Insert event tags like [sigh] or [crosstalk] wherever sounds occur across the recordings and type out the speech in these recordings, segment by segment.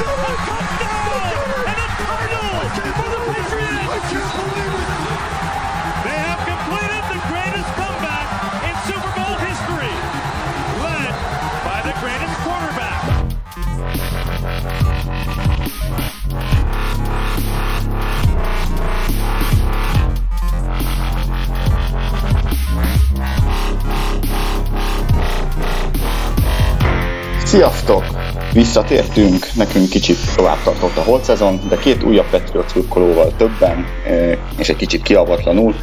Touchdown! And for the Patriots! I can't believe it! They have completed the greatest comeback in Super Bowl history, led by the greatest quarterback. Sziasztok! Visszatértünk, nekünk kicsit tovább tartott a holt szezon, de két újabb Patriot szurkolóval többen, és egy kicsit kiavatlanul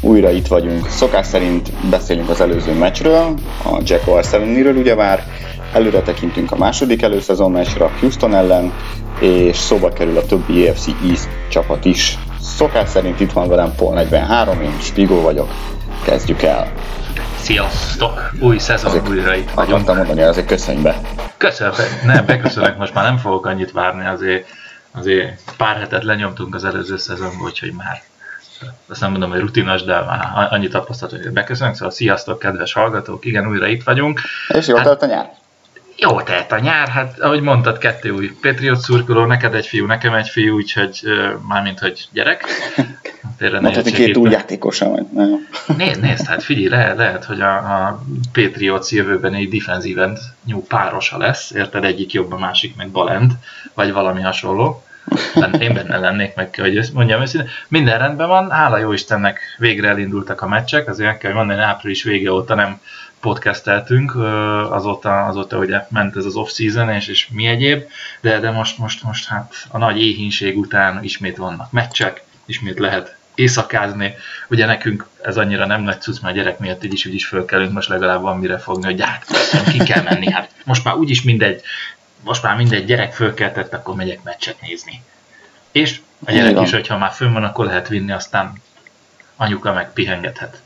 újra itt vagyunk. Szokás szerint beszélünk az előző meccsről, a Jaguars elleniről ugye vár, előre tekintünk a második előszezon meccsre a Houston ellen, és szóba kerül a többi EFC East csapat is. Szokás szerint itt van velem Paul 43, én Spigó vagyok. Kezdjük el! Sziasztok! Új szezon ezek, újra itt vagyunk. Akartam mondani, azért köszönj be. Köszönöm, nem, beköszönök, most már nem fogok annyit várni, azért, azért pár hetet lenyomtunk az előző szezonból, úgyhogy már azt nem mondom, hogy rutinos, de már annyit tapasztalat, hogy beköszönök, szóval sziasztok, kedves hallgatók, igen, újra itt vagyunk. És jó hát, a nyár? Jó telt a nyár, hát ahogy mondtad, kettő új Patriot szurkoló, neked egy fiú, nekem egy fiú, úgyhogy uh, mármint, hogy gyerek. Mondhatni két új játékosa vagy. Nézd, nézd, hát figyelj, lehet, lehet hogy a, a Patriots jövőben egy defensive end new párosa lesz, érted, egyik jobb, a másik meg balent, vagy valami hasonló. Én benne lennék meg, hogy mondjam őszintén. Minden rendben van, hála jó Istennek végre elindultak a meccsek, azért meg kell mondani, hogy április vége óta nem podcasteltünk, azóta, azóta ugye ment ez az off-season és, és mi egyéb, de, de most, most, most hát a nagy éhínség után ismét vannak meccsek, ismét lehet éjszakázni. Ugye nekünk ez annyira nem nagy cucc, mert a gyerek miatt így is, úgy is fölkelünk, most legalább van mire fogni, hogy hát ki kell menni, hát most már úgyis mindegy, most már mindegy gyerek fölkeltett, akkor megyek meccset nézni. És a gyerek is, hogyha már fönn van, akkor lehet vinni, aztán anyuka meg pihengethet.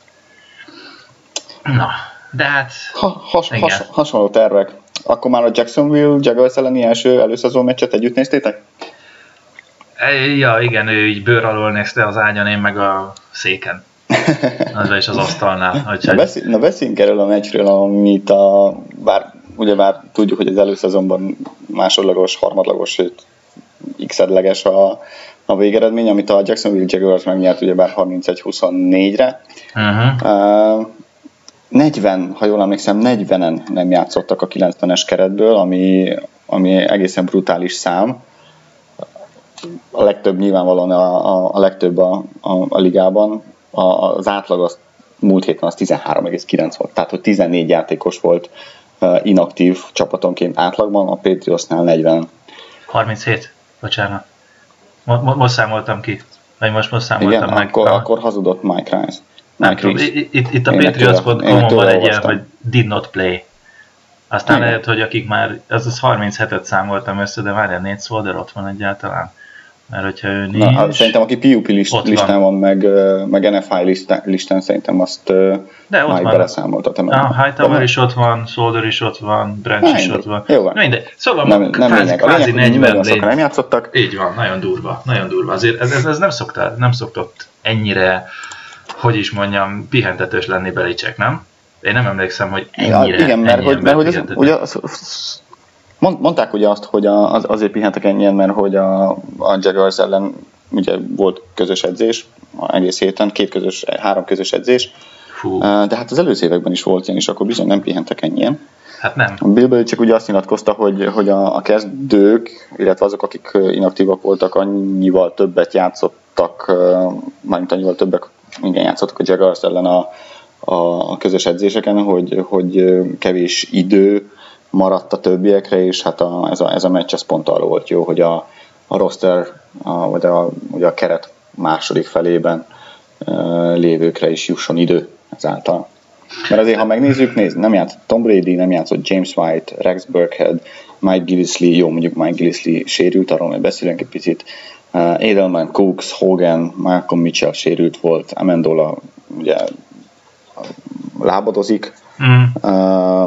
Na, de hát... Ha, has, has, hasonló tervek. Akkor már a Jacksonville Jaguars elleni első előszezon meccset együtt néztétek? Ja, igen, ő így bőr alól nézte az ágyon, én meg a széken. [laughs] Az is az asztalnál. Hogy na, beszél, na beszéljünk erről a meccsről, amit a, bár ugye bár tudjuk, hogy az előszezonban másodlagos, harmadlagos, sőt x a, a végeredmény, amit a Jacksonville Jaguars megnyert ugye bár 31-24-re. Uh-huh. Uh, 40, ha jól emlékszem, 40-en nem játszottak a 90-es keretből, ami, ami egészen brutális szám. A legtöbb nyilvánvalóan a, a, a legtöbb a, a, a ligában. A, az átlag az múlt héten az 13,9 volt, tehát hogy 14 játékos volt uh, inaktív csapatonként átlagban, a Patriotsnál 40. 37, bocsánat. Mo- most számoltam ki. Vagy most, most számoltam Igen, meg. Akkor, a... akkor hazudott Mike Rice. Nem tudom, itt, itt a Patriots.com-on van egy ilyen, hogy did not play. Aztán Igen. lehet, hogy akik már, az az 37-et számoltam össze, de várjál, négy Solder ott van egyáltalán. Mert hogyha ő nincs... Na, hát szerintem aki PUP list, listán van, meg, meg NFI listán, listán szerintem azt de ott már van. beleszámolt a. Ah, Hightower is ott van, Solder is ott van, Branch is ott van. Jó van. Mindegy. Szóval nem, nem kvázi, lényeg. kvázi 40 nagyon nem játszottak. Így van, nagyon durva, nagyon durva. Azért ez, ez, ez nem, szokta, nem szoktott ennyire hogy is mondjam, pihentetős lenni Belicek, nem? Én nem emlékszem, hogy ennyire, ja, Igen, mert hogy, mert hogy ez, ugye, az, mondták ugye azt, hogy az, azért pihentek ennyien, mert hogy a, a Jaguars ellen ugye volt közös edzés egész héten, két közös, három közös edzés, Fú. de hát az előző években is volt ilyen, és akkor bizony nem pihentek ennyien. Hát nem. Bill Belichick ugye azt nyilatkozta, hogy, hogy a, a kezdők, illetve azok, akik inaktívak voltak, annyival többet játszottak, mármint annyival többek igen, játszottak a Jaguars ellen a, a közös edzéseken, hogy, hogy kevés idő maradt a többiekre, és hát a, ez, a, ez a meccs ez pont arról volt jó, hogy a, a roster, a, vagy a, ugye a keret második felében uh, lévőkre is jusson idő ezáltal. Mert azért, ha megnézzük, nézd, nem játszott Tom Brady, nem játszott James White, Rex Burkhead, Mike Gillisley, jó, mondjuk Mike Gillisley sérült, arról majd beszélünk egy picit, Edelman, Cooks, Hogan, Malcolm Mitchell sérült volt, Amendola ugye lábadozik, mm. uh,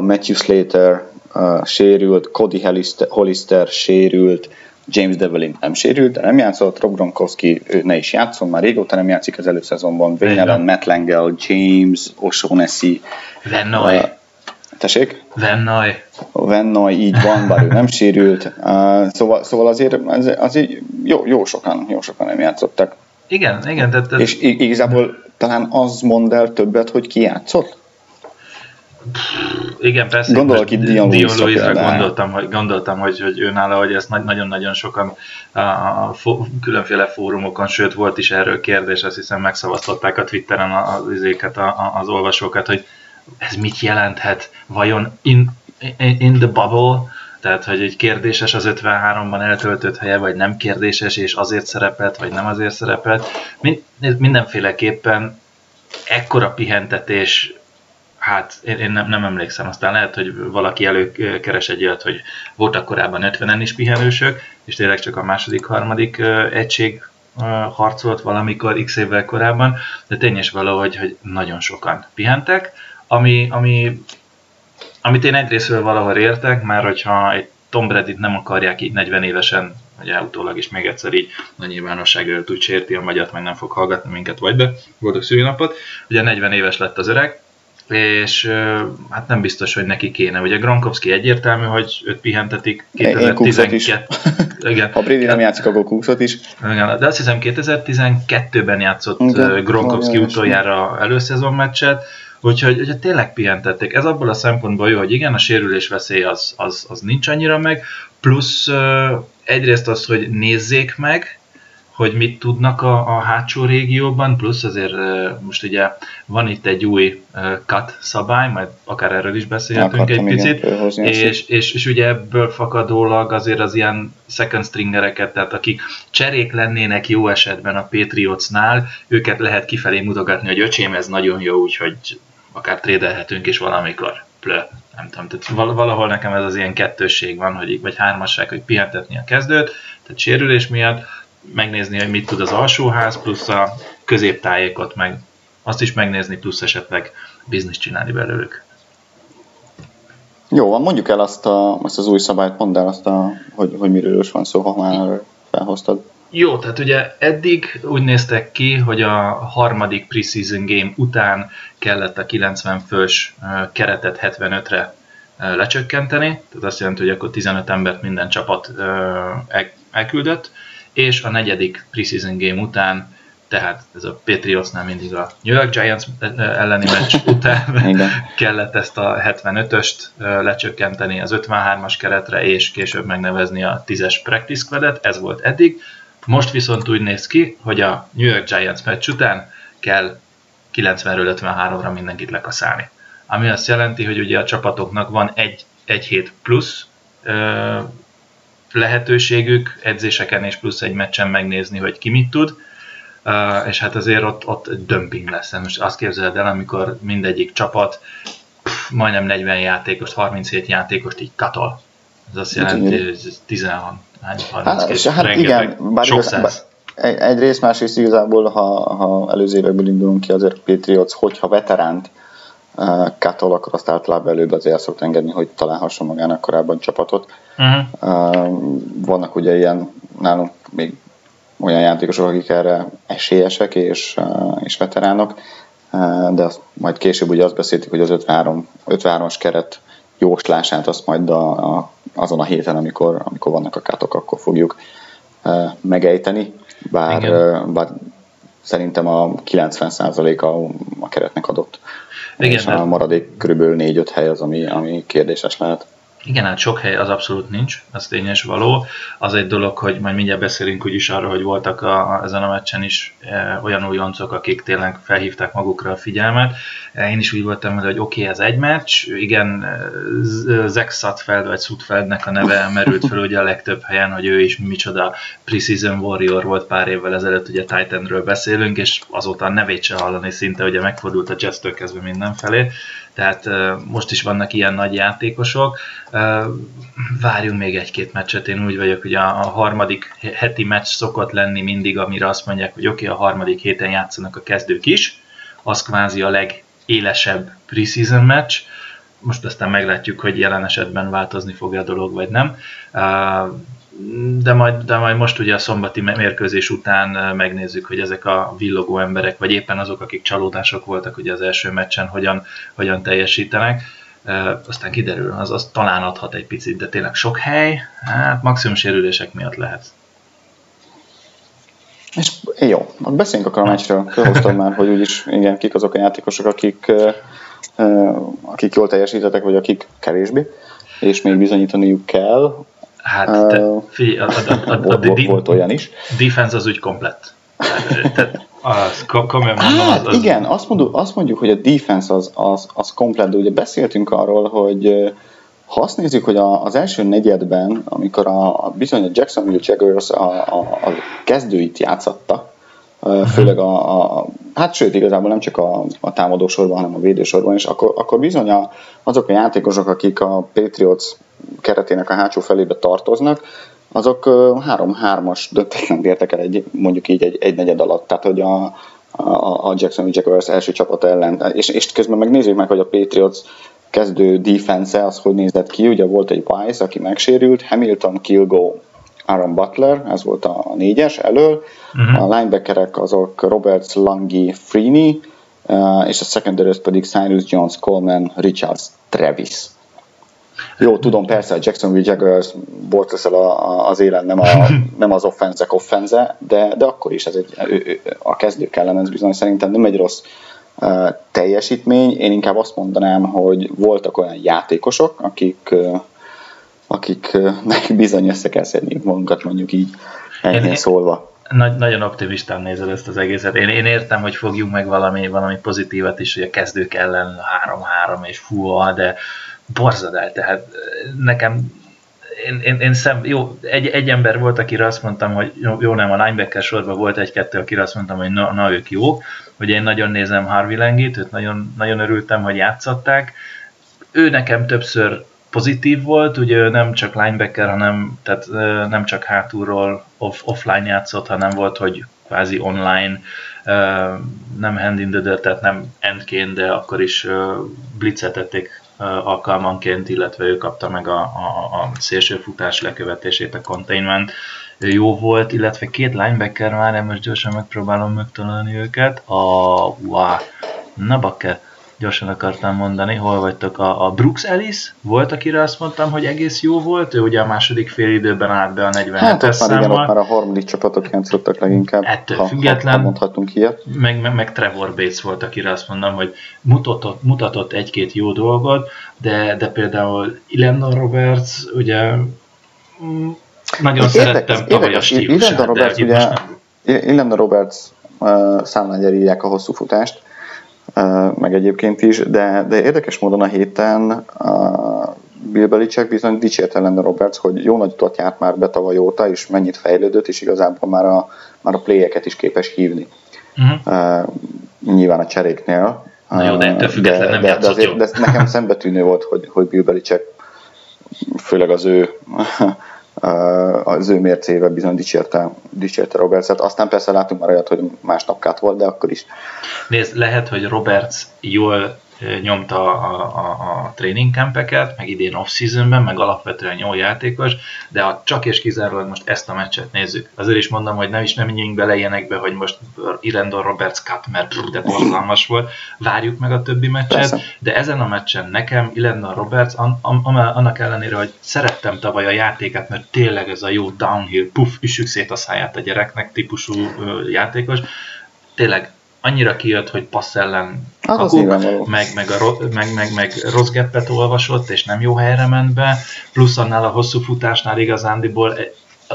Matthew Slater uh, sérült, Cody Hollister, Hollister sérült, James Devlin nem sérült, de nem játszott, Rob Gronkowski ő ne is játszon, már régóta nem játszik az előszezonban, Wayne Allen, Matt Langell, James O'Shaughnessy, Lenoy. Uh, Tessék? Vennaj. Vennaj, így van, bár ő nem sérült. Szóval, szóval azért, azért jó, jó, sokan, jó sokan nem játszottak. Igen, igen. De, de... És igazából talán az mond el többet, hogy ki játszott? Igen, persze. Gondolok itt Dion, gondoltam, hogy, gondoltam hogy, hogy ő nála, hogy ezt nagyon-nagyon sokan a, a, a különféle fórumokon, sőt volt is erről kérdés, azt hiszem megszavaztották a Twitteren az, az, az olvasókat, hogy ez mit jelenthet, vajon in, in the bubble, tehát, hogy egy kérdéses az 53-ban eltöltött helye, vagy nem kérdéses, és azért szerepelt, vagy nem azért szerepelt. Mindenféleképpen ekkora pihentetés Hát én, én nem, nem emlékszem, aztán lehet, hogy valaki előkeres egy olyat, hogy voltak korábban 50-en is pihenősök, és tényleg csak a második, harmadik egység harcolt valamikor x évvel korábban, de tényes valahogy, hogy nagyon sokan pihentek, ami, ami, amit én egyrésztről valahol értek, már hogyha egy Tom Brady-t nem akarják így 40 évesen, ugye utólag is még egyszer így a nyilvánosság előtt úgy sérti a magyat, meg nem fog hallgatni minket, vagy be, boldog szülinapot. Ugye 40 éves lett az öreg, és hát nem biztos, hogy neki kéne. Ugye Gronkowski egyértelmű, hogy őt pihentetik 2012. Igen. Ha Brady nem játszik, akkor Cooksot is. Igen, de azt hiszem 2012-ben játszott Igen. Gronkowski utoljára előszezon meccset, úgyhogy, úgyhogy tényleg pihentették. Ez abból a szempontból jó, hogy igen, a sérülés veszély az, az, az nincs annyira meg, plusz egyrészt az, hogy nézzék meg, hogy mit tudnak a, a hátsó régióban, plusz azért most ugye van itt egy új cut szabály, majd akár erről is beszélhetünk egy picit, és, és, és ugye ebből fakadólag azért az ilyen second stringereket, tehát akik cserék lennének jó esetben a Patriotsnál, őket lehet kifelé mutogatni, hogy öcsém, ez nagyon jó, úgyhogy akár trédelhetünk is valamikor. Plö, nem tudom, tehát valahol nekem ez az ilyen kettősség van, hogy, vagy hármasság, hogy pihentetni a kezdőt, tehát sérülés miatt, megnézni, hogy mit tud az alsóház, plusz a középtájékot, meg azt is megnézni, plusz esetleg biznisz csinálni belőlük. Jó, van, mondjuk el azt, a, azt az új szabályt, mondd el azt, a, hogy, hogy miről is van szó, ha már felhoztad. Jó, tehát ugye eddig úgy néztek ki, hogy a harmadik preseason game után kellett a 90 fős keretet 75-re lecsökkenteni, tehát azt jelenti, hogy akkor 15 embert minden csapat elküldött, és a negyedik preseason game után, tehát ez a Patriotsnál mindig a New York Giants elleni meccs [laughs] után kellett ezt a 75-öst lecsökkenteni az 53-as keretre, és később megnevezni a 10-es practice squadet, ez volt eddig. Most viszont úgy néz ki, hogy a New York Giants meccs után kell 90-ről 53-ra mindenkit lekaszálni. Ami azt jelenti, hogy ugye a csapatoknak van egy, egy hét plusz lehetőségük edzéseken és plusz egy meccsen megnézni, hogy ki mit tud, uh, és hát azért ott, ott dömping lesz. Most azt képzeled el, amikor mindegyik csapat pff, majdnem 40 játékos, 37 játékost így katol. Ez azt jelenti, hogy 16, 32, hát, hát igen, bár sok száz. Egy, egyrészt, másrészt igazából, ha, ha előző évekből indulunk ki, azért Patriots, hogyha veteránt Katol, akkor azt általában előbb azért el szokta engedni, hogy találhasson magának korábban csapatot. Uh-huh. Vannak ugye ilyen nálunk még olyan játékosok, akik erre esélyesek és, és veteránok, de azt majd később ugye azt beszéltük, hogy az 53, 53-as keret jóslását azt majd a, a, azon a héten, amikor, amikor vannak a kátok, akkor fogjuk megejteni, bár, bár szerintem a 90%-a a keretnek adott. Igen, és a maradék körülbelül 4-5 hely az, ami, ami kérdéses lehet. Igen, hát sok hely az abszolút nincs, az tényes való. Az egy dolog, hogy majd mindjárt beszélünk úgyis arra, hogy voltak a, a, ezen a meccsen is e, olyan újoncok, akik tényleg felhívták magukra a figyelmet. E, én is úgy voltam, hogy oké, okay, ez egy meccs. Igen, e, Zach Sutfeld vagy Sutfeldnek a neve merült fel ugye a legtöbb helyen, hogy ő is micsoda Precision Warrior volt pár évvel ezelőtt, ugye Titanről beszélünk, és azóta a nevét se hallani szinte, ugye megfordult a jazz kezdve mindenfelé tehát most is vannak ilyen nagy játékosok. Várjunk még egy-két meccset, én úgy vagyok, hogy a, harmadik heti meccs szokott lenni mindig, amire azt mondják, hogy oké, okay, a harmadik héten játszanak a kezdők is, az kvázi a legélesebb preseason meccs, most aztán meglátjuk, hogy jelen esetben változni fog a dolog, vagy nem de majd, de majd most ugye a szombati mérkőzés után megnézzük, hogy ezek a villogó emberek, vagy éppen azok, akik csalódások voltak ugye az első meccsen, hogyan, hogyan teljesítenek. aztán kiderül, az, az talán adhat egy picit, de tényleg sok hely, hát maximum sérülések miatt lehet. És jó, beszéljünk akkor a meccsről. Felhoztam már, hogy úgyis igen, kik azok a játékosok, akik, akik jól teljesítettek, vagy akik kevésbé, és még bizonyítaniuk kell. Hát, te, figyelj, a, a, a, a, a, volt, volt olyan is. Defense az úgy komplett. Tehát, az, komolyan mondom, hát, az, az... igen, azt mondjuk, azt mondjuk, hogy a defense az, az, az komplett, de ugye beszéltünk arról, hogy ha azt nézzük, hogy a, az első negyedben, amikor a, a bizony a Jacksonville Jaguars a, a, a kezdőit játszatta, főleg a, a, hát sőt igazából nem csak a, a támadósorban, hanem a védősorban is, akkor, akkor bizony a, azok a játékosok, akik a Patriots keretének a hátsó felébe tartoznak, azok 3-3-as döntést értek el egy, mondjuk így egy, egy negyed alatt. Tehát, hogy a, a, a Jacksonville Jaguars első csapat ellen. És, és közben megnézzük meg, hogy a Patriots kezdő defense az hogy nézett ki. Ugye volt egy Wise, aki megsérült, Hamilton, Kilgo, Aaron Butler, ez volt a négyes elől. Uh-huh. A linebackerek azok Roberts, Langi, Freeney, és a secondary pedig Cyrus Jones, Coleman, Richards, Travis. Jó, tudom, persze a Jacksonville Jaguars bortoszel az élen, nem, a, [laughs] nem az offenzek offenze, de, de akkor is ez egy, a kezdők ellen ez bizony szerintem nem egy rossz uh, teljesítmény. Én inkább azt mondanám, hogy voltak olyan játékosok, akik uh, akiknek bizony össze kell szedni magunkat mondjuk így enyhén szólva. Nagy, nagyon optimistán nézed ezt az egészet. Én, én értem, hogy fogjunk meg valami, valami pozitívat is, hogy a kezdők ellen 3-3 és fú, de borzadál, tehát nekem én, én, én szem, jó, egy, egy ember volt, akire azt mondtam, hogy jó, jó nem, a linebacker sorban volt egy-kettő, akire azt mondtam, hogy na, na ők jók, hogy én nagyon nézem Harvey Langit, őt nagyon, nagyon örültem, hogy játszották. Ő nekem többször pozitív volt, ugye nem csak linebacker, hanem tehát nem csak hátulról off, offline játszott, hanem volt, hogy kvázi online, nem hand in the dirt, tehát nem endként, de akkor is blitzetették alkalmanként, illetve ő kapta meg a, a, a szélső futás lekövetését, a containment jó volt, illetve két linebacker már, én most gyorsan megpróbálom megtalálni őket. A, wow, na bakker, gyorsan akartam mondani, hol vagytok, a, a Brooks Ellis volt, akire azt mondtam, hogy egész jó volt, ő ugye a második fél időben állt be a 47 hát, ott már, igen, ott már a harmadik csapatok játszottak leginkább, Ettől ha, független, ha mondhatunk ilyet. Meg, meg, meg, Trevor Bates volt, akire azt mondom, hogy mutatott, mutatott egy-két jó dolgot, de, de például Ilendon Roberts, ugye mm, nagyon ez szerettem érdekes, tavaly a stílusát, Roberts, ugye, Ilendon Roberts uh, számlán írják a hosszú futást, meg egyébként is, de, de érdekes módon a héten a Bill Belichick bizony dicsérte lenne Roberts, hogy jó nagy utat járt már be tavaly óta, és mennyit fejlődött, és igazából már a, már a playeket is képes hívni. Uh-huh. Uh, nyilván a cseréknél. Na jó, de ettől függetlenül de, nem de, de, azért, de nekem [laughs] szembetűnő volt, hogy, hogy Bill Belichick főleg az ő az ő mércével bizony dicsérte, dicsérte Robertset. Aztán persze látunk már olyat, hogy másnap kát volt, de akkor is. Nézd, lehet, hogy Roberts jól nyomta a, a, a training campeket, meg idén off-seasonben, meg alapvetően jó játékos, de ha csak és kizárólag most ezt a meccset nézzük, azért is mondom, hogy nem is nem menjünk bele ilyenekbe, hogy most Irendon Roberts cut, mert de borzalmas volt, várjuk meg a többi meccset, Persze. de ezen a meccsen nekem Irendon Roberts, an, an, annak ellenére, hogy szerettem tavaly a játékát, mert tényleg ez a jó downhill, puff, üssük szét a száját a gyereknek típusú játékos, tényleg annyira kijött, hogy passz ellen kakuk, meg, meg, a, meg, meg, meg rossz geppet olvasott, és nem jó helyre ment be, plusz annál a hosszú futásnál igazándiból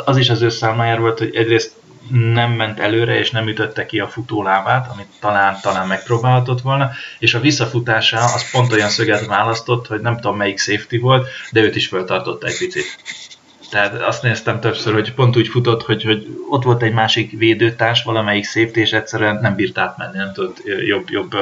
az is az ő számájára volt, hogy egyrészt nem ment előre, és nem ütötte ki a futólábát, amit talán, talán megpróbálhatott volna, és a visszafutása az pont olyan szöget választott, hogy nem tudom melyik safety volt, de őt is föltartotta egy picit. Tehát azt néztem többször, hogy pont úgy futott, hogy, hogy ott volt egy másik védőtárs, valamelyik safety, és egyszerűen nem bírt átmenni, nem tudott jobb, jobb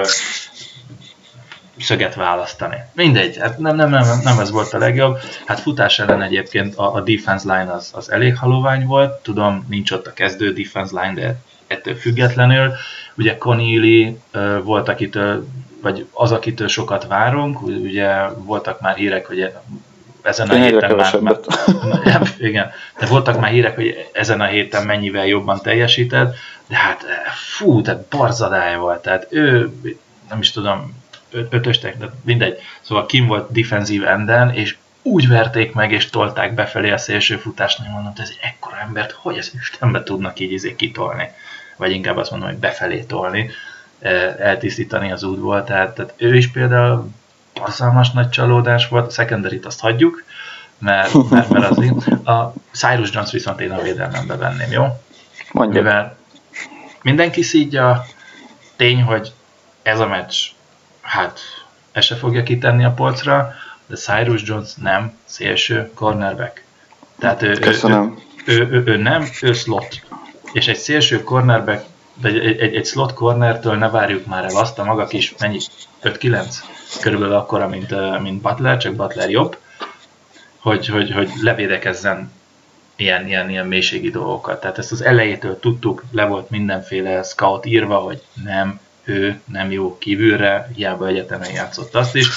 szöget választani. Mindegy, hát nem, nem, nem, nem ez volt a legjobb. Hát futás ellen egyébként a, a defense line az, az elég halovány volt, tudom, nincs ott a kezdő defense line, de ettől függetlenül. Ugye Conneely volt, akitől, vagy az, akitől sokat várunk, ugye voltak már hírek, hogy ezen a héten már, már igen, de voltak már hírek, hogy ezen a héten mennyivel jobban teljesített, de hát fú, tehát barzadája volt, tehát ő, nem is tudom, ötös de mindegy. Szóval Kim volt defensív enden, és úgy verték meg, és tolták befelé a szélső futásnak, mondom, ez egy ekkora embert, hogy ez Istenbe tudnak így izé kitolni. Vagy inkább azt mondom, hogy befelé tolni, eltisztítani az útból. Tehát, tehát ő is például passzalmas nagy csalódás volt, a secondary azt hagyjuk, mert, mert, mert azért a Cyrus Jones viszont én a védelmembe venném, jó? Mondja. Mivel mindenki szídja, tény, hogy ez a meccs, hát ez se fogja kitenni a polcra, de Cyrus Jones nem szélső cornerback. Tehát ő, Köszönöm. Ő, ő, ő, ő, nem, ő slot. És egy szélső cornerback, vagy egy, egy, egy slot cornertől ne várjuk már el azt a maga kis, mennyi, 5-9? Körülbelül akkora, mint, mint Butler, csak Butler jobb, hogy, hogy, hogy levédekezzen ilyen, ilyen, ilyen mélységi dolgokat. Tehát ezt az elejétől tudtuk, le volt mindenféle scout írva, hogy nem, ő nem jó kívülre, hiába egyetemen játszott azt is.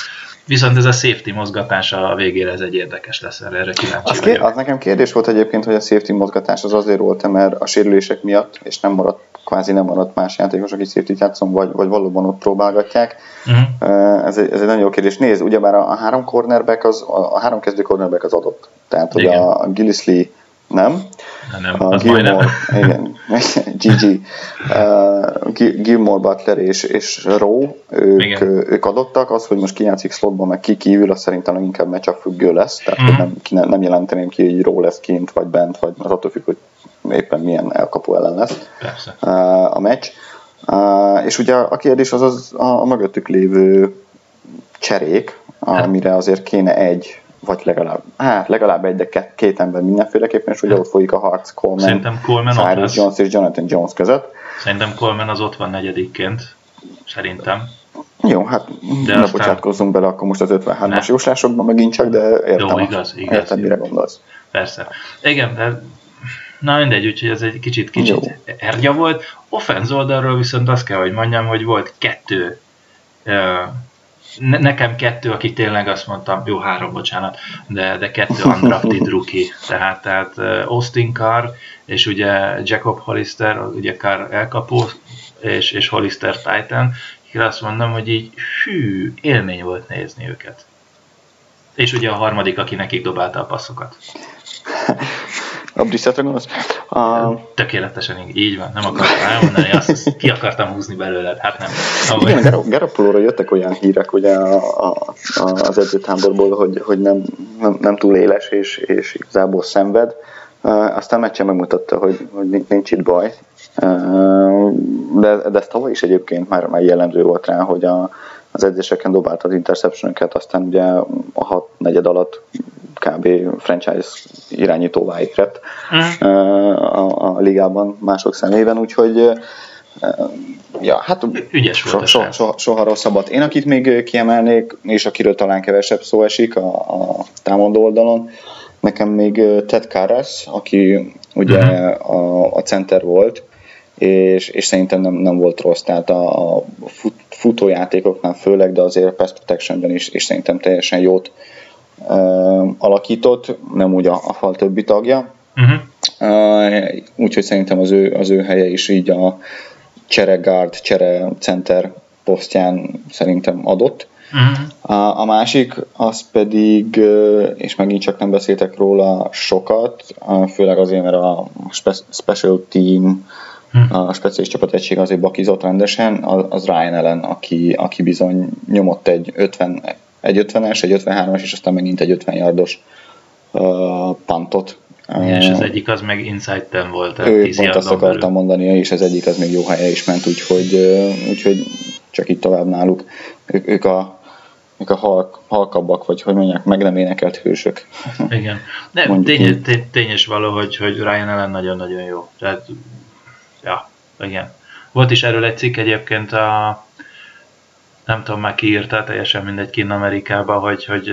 Viszont ez a safety mozgatása a végére ez egy érdekes lesz, erre kíváncsi az, kér, az nekem kérdés volt egyébként, hogy a safety mozgatás az azért volt mert a sérülések miatt, és nem maradt, kvázi nem maradt más játékos, aki safety játszom, vagy, vagy valóban ott próbálgatják. Uh-huh. Ez, egy, ez egy nagyon jó kérdés. Nézd, ugyebár a, a három cornerback, az, a, a három kezdő cornerback az adott. Tehát, hogy Igen. a Gillisley nem. nem a Gilmore, igen, [laughs] GG. Uh, Gilmore, Butler és, és Rowe, ők, ők adottak. Az, hogy most ki játszik slotban, meg ki kívül, az szerintem inkább meccs függő lesz. Tehát mm. nem, nem jelenteném ki, hogy Rowe lesz kint, vagy bent, vagy az attól függ, hogy éppen milyen elkapó ellen lesz Persze. A meccs. És ugye a kérdés az, az a, mögöttük lévő cserék, hát. amire azért kéne egy vagy legalább, hát legalább egy, de két ember mindenféleképpen, és ugye ott folyik a harc Coleman, Szerintem Coleman Cyrus Jones és Jonathan Jones között. Szerintem Coleman az ott van negyedikként, szerintem. Jó, hát de ne aztán... bocsátkozzunk bele akkor most az 53-as jóslásokban megint csak, de értem, Jó, igaz, igaz, értem mire gondolsz. Persze. Igen, de na mindegy, úgyhogy ez egy kicsit, kicsit ergya volt. Offenz oldalról viszont azt kell, hogy mondjam, hogy volt kettő ne, nekem kettő, akik tényleg azt mondtam, jó, három, bocsánat, de, de kettő [laughs] undrafted rookie, tehát, tehát Austin Carr, és ugye Jacob Hollister, ugye Carr elkapó, és, és Hollister Titan, akik azt mondom, hogy így hű, élmény volt nézni őket. És ugye a harmadik, aki nekik dobálta a passzokat. [laughs] A Brissettre gondolsz? A... Tökéletesen így van, nem akartam elmondani, azt ki akartam húzni belőled, hát nem. Ahogy... Igen, Garoppolóra jöttek olyan hírek ugye a, a, az edzőtáborból, hogy, hogy nem, nem, nem túl éles és, és igazából szenved. Uh, aztán meccsen megmutatta, hogy, hogy nincs itt baj. Uh, de, de ez tavaly is egyébként már, már jellemző volt rá, hogy a, az edzéseken dobált az interception aztán ugye a hat negyed alatt kb. franchise irányítóvá lett uh-huh. a, a ligában mások szemében, úgyhogy ja, hát Ügyes so, so, so, soha rosszabbat. Én, akit még kiemelnék, és akiről talán kevesebb szó esik a, a támadó oldalon, nekem még Ted Karras, aki ugye uh-huh. a, a center volt, és, és szerintem nem, nem volt rossz, tehát a, a fut, futójátékoknál főleg, de azért a pass protectionben is, és szerintem teljesen jót uh, alakított, nem úgy a, a fal többi tagja. Uh-huh. Uh, úgyhogy szerintem az ő, az ő helye is így a csere guard, csere center posztján szerintem adott. Uh-huh. A, a másik, az pedig, és megint csak nem beszéltek róla sokat, főleg azért, mert a special team. A speciális csapategység azért bakizott rendesen, az Ryan Ellen, aki, aki bizony nyomott egy 50, egy 50-es, egy 53-as, és aztán megint egy 50 yardos uh, pantot. Igen, és az egyik az meg inside 10 volt. Ő pont azt akartam belül. mondani, és az egyik az még jó helye is ment, úgyhogy, úgyhogy csak itt tovább náluk. Ő, ők a ők a halk, halkabbak, vagy hogy mondják, meg nem énekelt hősök. Igen. Nem, tény, tény, tény is való, hogy, hogy Ryan Ellen nagyon-nagyon jó. Tehát Ja, igen. Volt is erről egy cikk egyébként a nem tudom már ki írta, teljesen mindegy kint Amerikában, hogy, hogy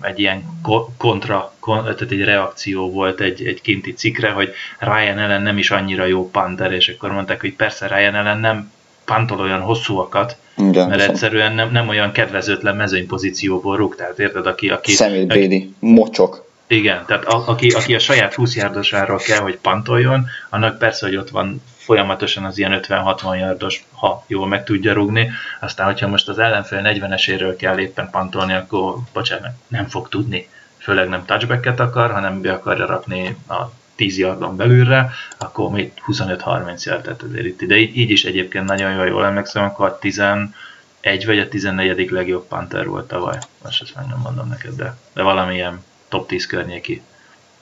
egy ilyen kontra, tehát egy reakció volt egy, egy kinti cikkre, hogy Ryan ellen nem is annyira jó panter, és akkor mondták, hogy persze Ryan ellen nem pantol olyan hosszúakat, igen, mert viszont. egyszerűen nem, nem olyan kedvezőtlen mezőnypozícióból rúg, tehát érted, aki... aki Szemétbédi, mocsok. Igen, tehát a, aki, aki a saját 20 járdosáról kell, hogy pantoljon, annak persze, hogy ott van folyamatosan az ilyen 50-60 yardos, ha jól meg tudja rugni. Aztán, hogyha most az ellenfél 40-eséről kell éppen pantolni, akkor bocsánat, nem fog tudni. Főleg nem touchbacket akar, hanem be akarja rakni a 10 yardon belülre, akkor még 25-30 yardot azért itt ide. Így is egyébként nagyon jól, jól emlékszem, akkor a 11 vagy a 14. legjobb Panther volt tavaly. Most ezt meg nem mondom neked, de, de valamilyen top 10 környéki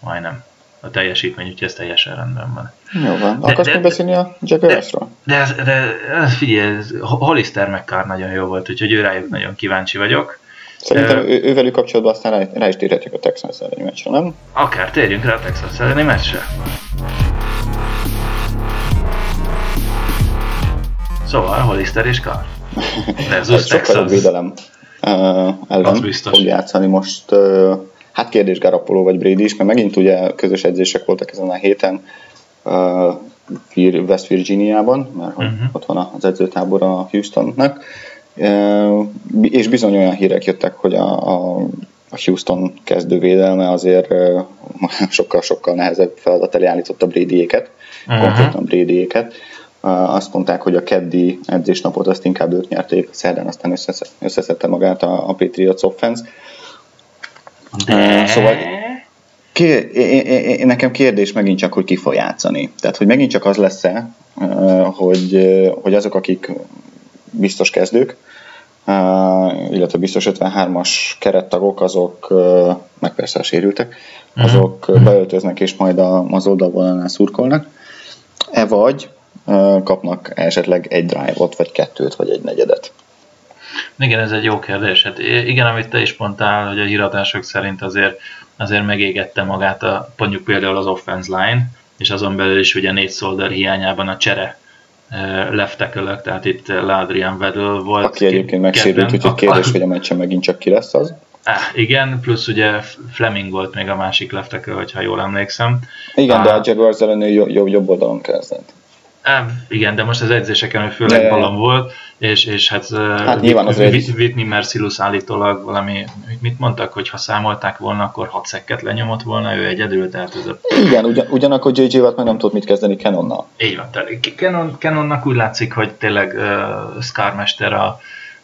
majdnem a teljesítmény, úgyhogy ez teljesen rendben van. Jó van. Akarsz még beszélni a Jaguarsról? De, de, de, de figyelj, Hollister McCarr nagyon jó volt, úgyhogy ő rájuk nagyon kíváncsi vagyok. Szerintem ő, ővelük kapcsolatban aztán rá, rá is térhetjük a Texans elleni meccsre, nem? Akár térjünk rá a Texans elleni meccsre. Szóval Hollister és Carr. [laughs] Versus Texans. védelem uh, ellen fog játszani most. Uh, hát kérdés Garapolo vagy Brady is, mert megint ugye közös edzések voltak ezen a héten uh, West Virginiában, mert uh-huh. ott van az edzőtábor a Houstonnak, uh, és bizony olyan hírek jöttek, hogy a, a, a Houston kezdővédelme azért [laughs] sokkal-sokkal nehezebb feladat elé állította Brady-éket, uh-huh. konkrétan Brady-éket. Uh, azt mondták, hogy a keddi edzésnapot azt inkább ők nyerték, szerdán aztán összeszedte magát a, a Patriots offense. De... Szóval kér, én, én, nekem kérdés megint csak, hogy ki fog játszani. Tehát, hogy megint csak az lesz-e, hogy, hogy azok, akik biztos kezdők, illetve biztos 53-as kerettagok, azok, meg persze a sérültek, mhm. azok beöltöznek és majd a, az oldalvonalnál szurkolnak, e vagy kapnak esetleg egy drive-ot, vagy kettőt, vagy egy negyedet. Igen, ez egy jó kérdés. Hát igen, amit te is mondtál, hogy a híradások szerint azért, azért megégette magát a, mondjuk például az offense line, és azon belül is ugye négy szolder hiányában a csere left tehát itt Ladrian Vedel volt. Aki egyébként megsérült, úgyhogy kérdés, hogy a meccsen megint csak ki lesz az. Ah, igen, plusz ugye Fleming volt még a másik left hogyha jól emlékszem. Igen, de a Jaguars ellen jobb, jobb oldalon kezdett. Igen, de most az edzéseken ő főleg de... balam volt, és, és hát, hát nyilván az Whitney Mercilus állítólag valami, mit mondtak, hogy ha számolták volna, akkor hat szekket lenyomott volna ő egyedül, tehát ez a... Igen, ugyan, ugyanakkor J.J. Watt meg nem tudott mit kezdeni Canonnal. Így van, tehát Canon, Canonnak úgy látszik, hogy tényleg uh, Scarmester a,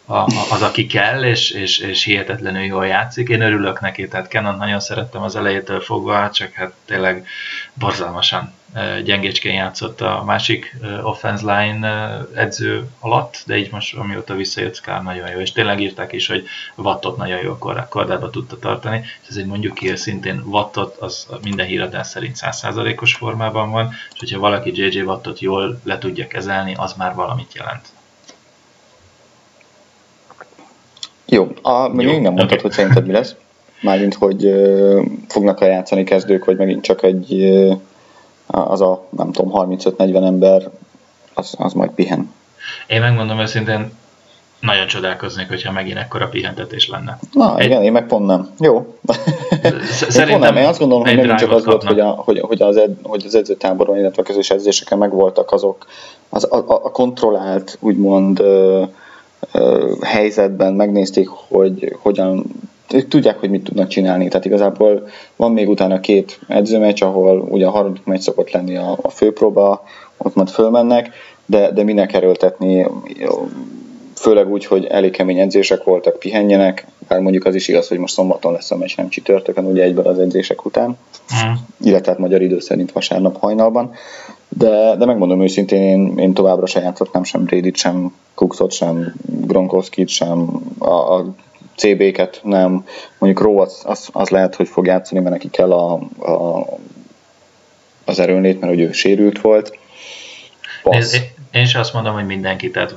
a, az, aki kell, és, és, és hihetetlenül jól játszik. Én örülök neki, tehát Canon nagyon szerettem az elejétől fogva, csak hát tényleg borzalmasan gyengécskén játszott a másik offense line edző alatt, de így most amióta visszajött Skár nagyon jó, és tényleg írták is, hogy Wattot nagyon jó kordába tudta tartani, és ez egy mondjuk ki szintén Wattot, az minden híradás szerint 100%-os formában van, és hogyha valaki JJ Wattot jól le tudja kezelni, az már valamit jelent. Jó, a, még nem mondtad, okay. hogy szerinted mi lesz. Mármint, hogy uh, fognak-e játszani kezdők, vagy megint csak egy uh, az a, nem tudom, 35-40 ember, az, az majd pihen. Én megmondom őszintén, nagyon csodálkoznék, hogyha megint ekkora pihentetés lenne. Na egy... igen, én meg pont nem. Jó. Szerintem én, nem. én azt gondolom, hogy megint csak az volt, hogy, a, hogy, hogy, az ed, hogy az edzőtáboron, illetve a közös edzéseken megvoltak azok, az, a, a kontrollált, úgymond ö, helyzetben megnézték, hogy hogyan ők tudják, hogy mit tudnak csinálni. Tehát igazából van még utána két edzőmeccs, ahol ugye a harmadik meccs szokott lenni a, a főpróba, ott majd fölmennek, de, de minek erőltetni, főleg úgy, hogy elég kemény edzések voltak, pihenjenek, bár mondjuk az is igaz, hogy most szombaton lesz a meccs, nem csütörtökön, ugye egyben az edzések után, mm. illetve hát magyar idő szerint vasárnap hajnalban, de, de megmondom őszintén, én, én továbbra sem játszottam sem Brady-t, sem Cooksot, sem Gronkowski-t, sem a, a CB-ket nem. Mondjuk Ró az, az, az, lehet, hogy fog játszani, mert neki kell a, a, az erőnlét, mert hogy ő sérült volt. Én, én is azt mondom, hogy mindenki, tehát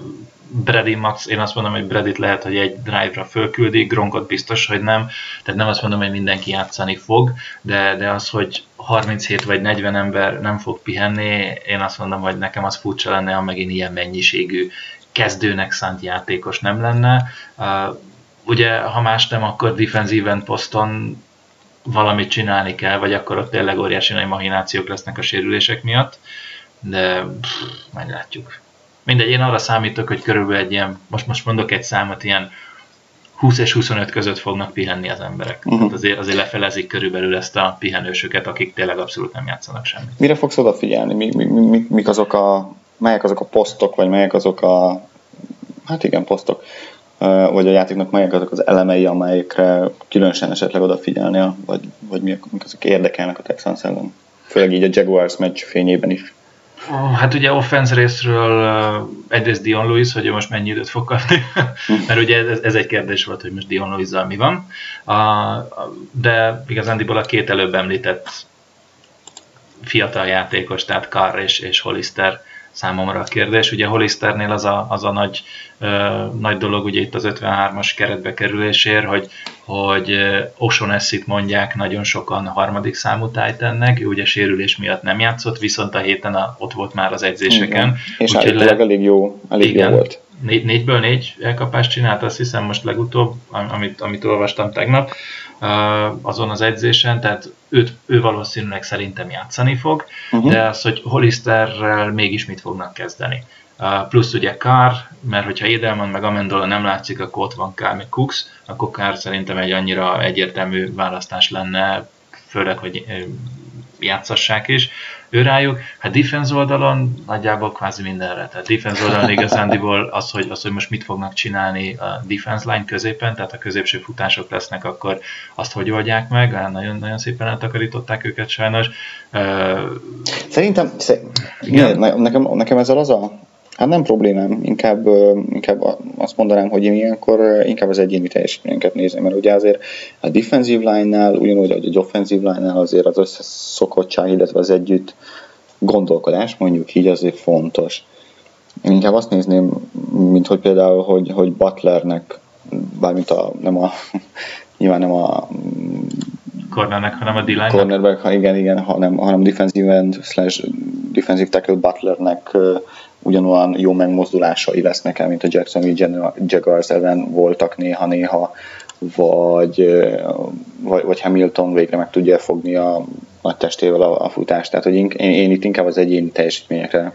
Brady Max, én azt mondom, hogy Bradit lehet, hogy egy drive-ra fölküldi, Gronkot biztos, hogy nem, tehát nem azt mondom, hogy mindenki játszani fog, de, de az, hogy 37 vagy 40 ember nem fog pihenni, én azt mondom, hogy nekem az furcsa lenne, ha megint ilyen mennyiségű kezdőnek szánt játékos nem lenne ugye, ha más nem, akkor defensíven poszton valamit csinálni kell, vagy akkor ott tényleg óriási nagy mahinációk lesznek a sérülések miatt, de pff, majd látjuk. Mindegy, én arra számítok, hogy körülbelül egy ilyen, most, most mondok egy számot, ilyen 20 és 25 között fognak pihenni az emberek. Uh-huh. Tehát azért, azért lefelezik körülbelül ezt a pihenősöket, akik tényleg abszolút nem játszanak semmit. Mire fogsz odafigyelni? Mi, mi, mi, mik azok a, melyek azok a posztok, vagy melyek azok a, hát igen, posztok, vagy a játéknak melyek azok az elemei, amelyekre különösen esetleg odafigyelni, vagy, vagy mik, azok érdekelnek a Texans ellen? Főleg így a Jaguars meccs fényében is. Hát ugye offense részről egyrészt Dion Lewis, hogy most mennyi időt fog kapni, [laughs] mert ugye ez, ez egy kérdés volt, hogy most Dion lewis mi van. De igazándiból a két előbb említett fiatal játékos, tehát Carr és, és Hollister számomra a kérdés. Ugye Hollisternél az a, az a nagy, ö, nagy dolog ugye itt az 53-as keretbe kerülésért, hogy, hogy O'Shaughnessyt mondják nagyon sokan a harmadik számú Titannek, ő ugye sérülés miatt nem játszott, viszont a héten a, ott volt már az edzéseken. Igen. És állítólag elég jó, elég igen, jó volt. Négy, négyből négy elkapást csinált, azt hiszem most legutóbb, amit, amit olvastam tegnap azon az edzésen, tehát őt, ő valószínűleg szerintem játszani fog, uh-huh. de az, hogy Hollisterrel mégis mit fognak kezdeni. Plusz ugye Carr, mert hogyha Edelman meg Amendola nem látszik, akkor ott van Carr meg Cooks, akkor Carr szerintem egy annyira egyértelmű választás lenne, főleg, hogy játszassák is ő rájuk. Hát defense oldalon nagyjából kvázi mindenre. Tehát defense oldalon igazándiból az, hogy, az, hogy most mit fognak csinálni a defense line középen, tehát a középső futások lesznek, akkor azt hogy oldják meg, hát nagyon, nagyon szépen eltakarították őket sajnos. Szerintem, igen. nekem, nekem ezzel az a Hát nem problémám, inkább, inkább azt mondanám, hogy én ilyenkor inkább az egyéni teljesítményeket nézem, mert ugye azért a defensive line-nál, ugyanúgy, hogy egy offensive line-nál azért az összeszokottság, illetve az együtt gondolkodás, mondjuk így azért fontos. Én inkább azt nézném, mint hogy például, hogy, hogy Butlernek, bármint a, nem a, [laughs] nyilván nem a cornernek, hanem a D-line-nek. Cornerback, igen, igen, hanem, hanem defensive end slash defensive tackle Butlernek ugyanolyan jó megmozdulásai lesznek el, mint a Jacksonville Jaguars ellen voltak néha-néha, vagy, vagy, vagy Hamilton végre meg tudja fogni a nagy testével a, a futást. Tehát, hogy én, én itt inkább az egyéni teljesítményekre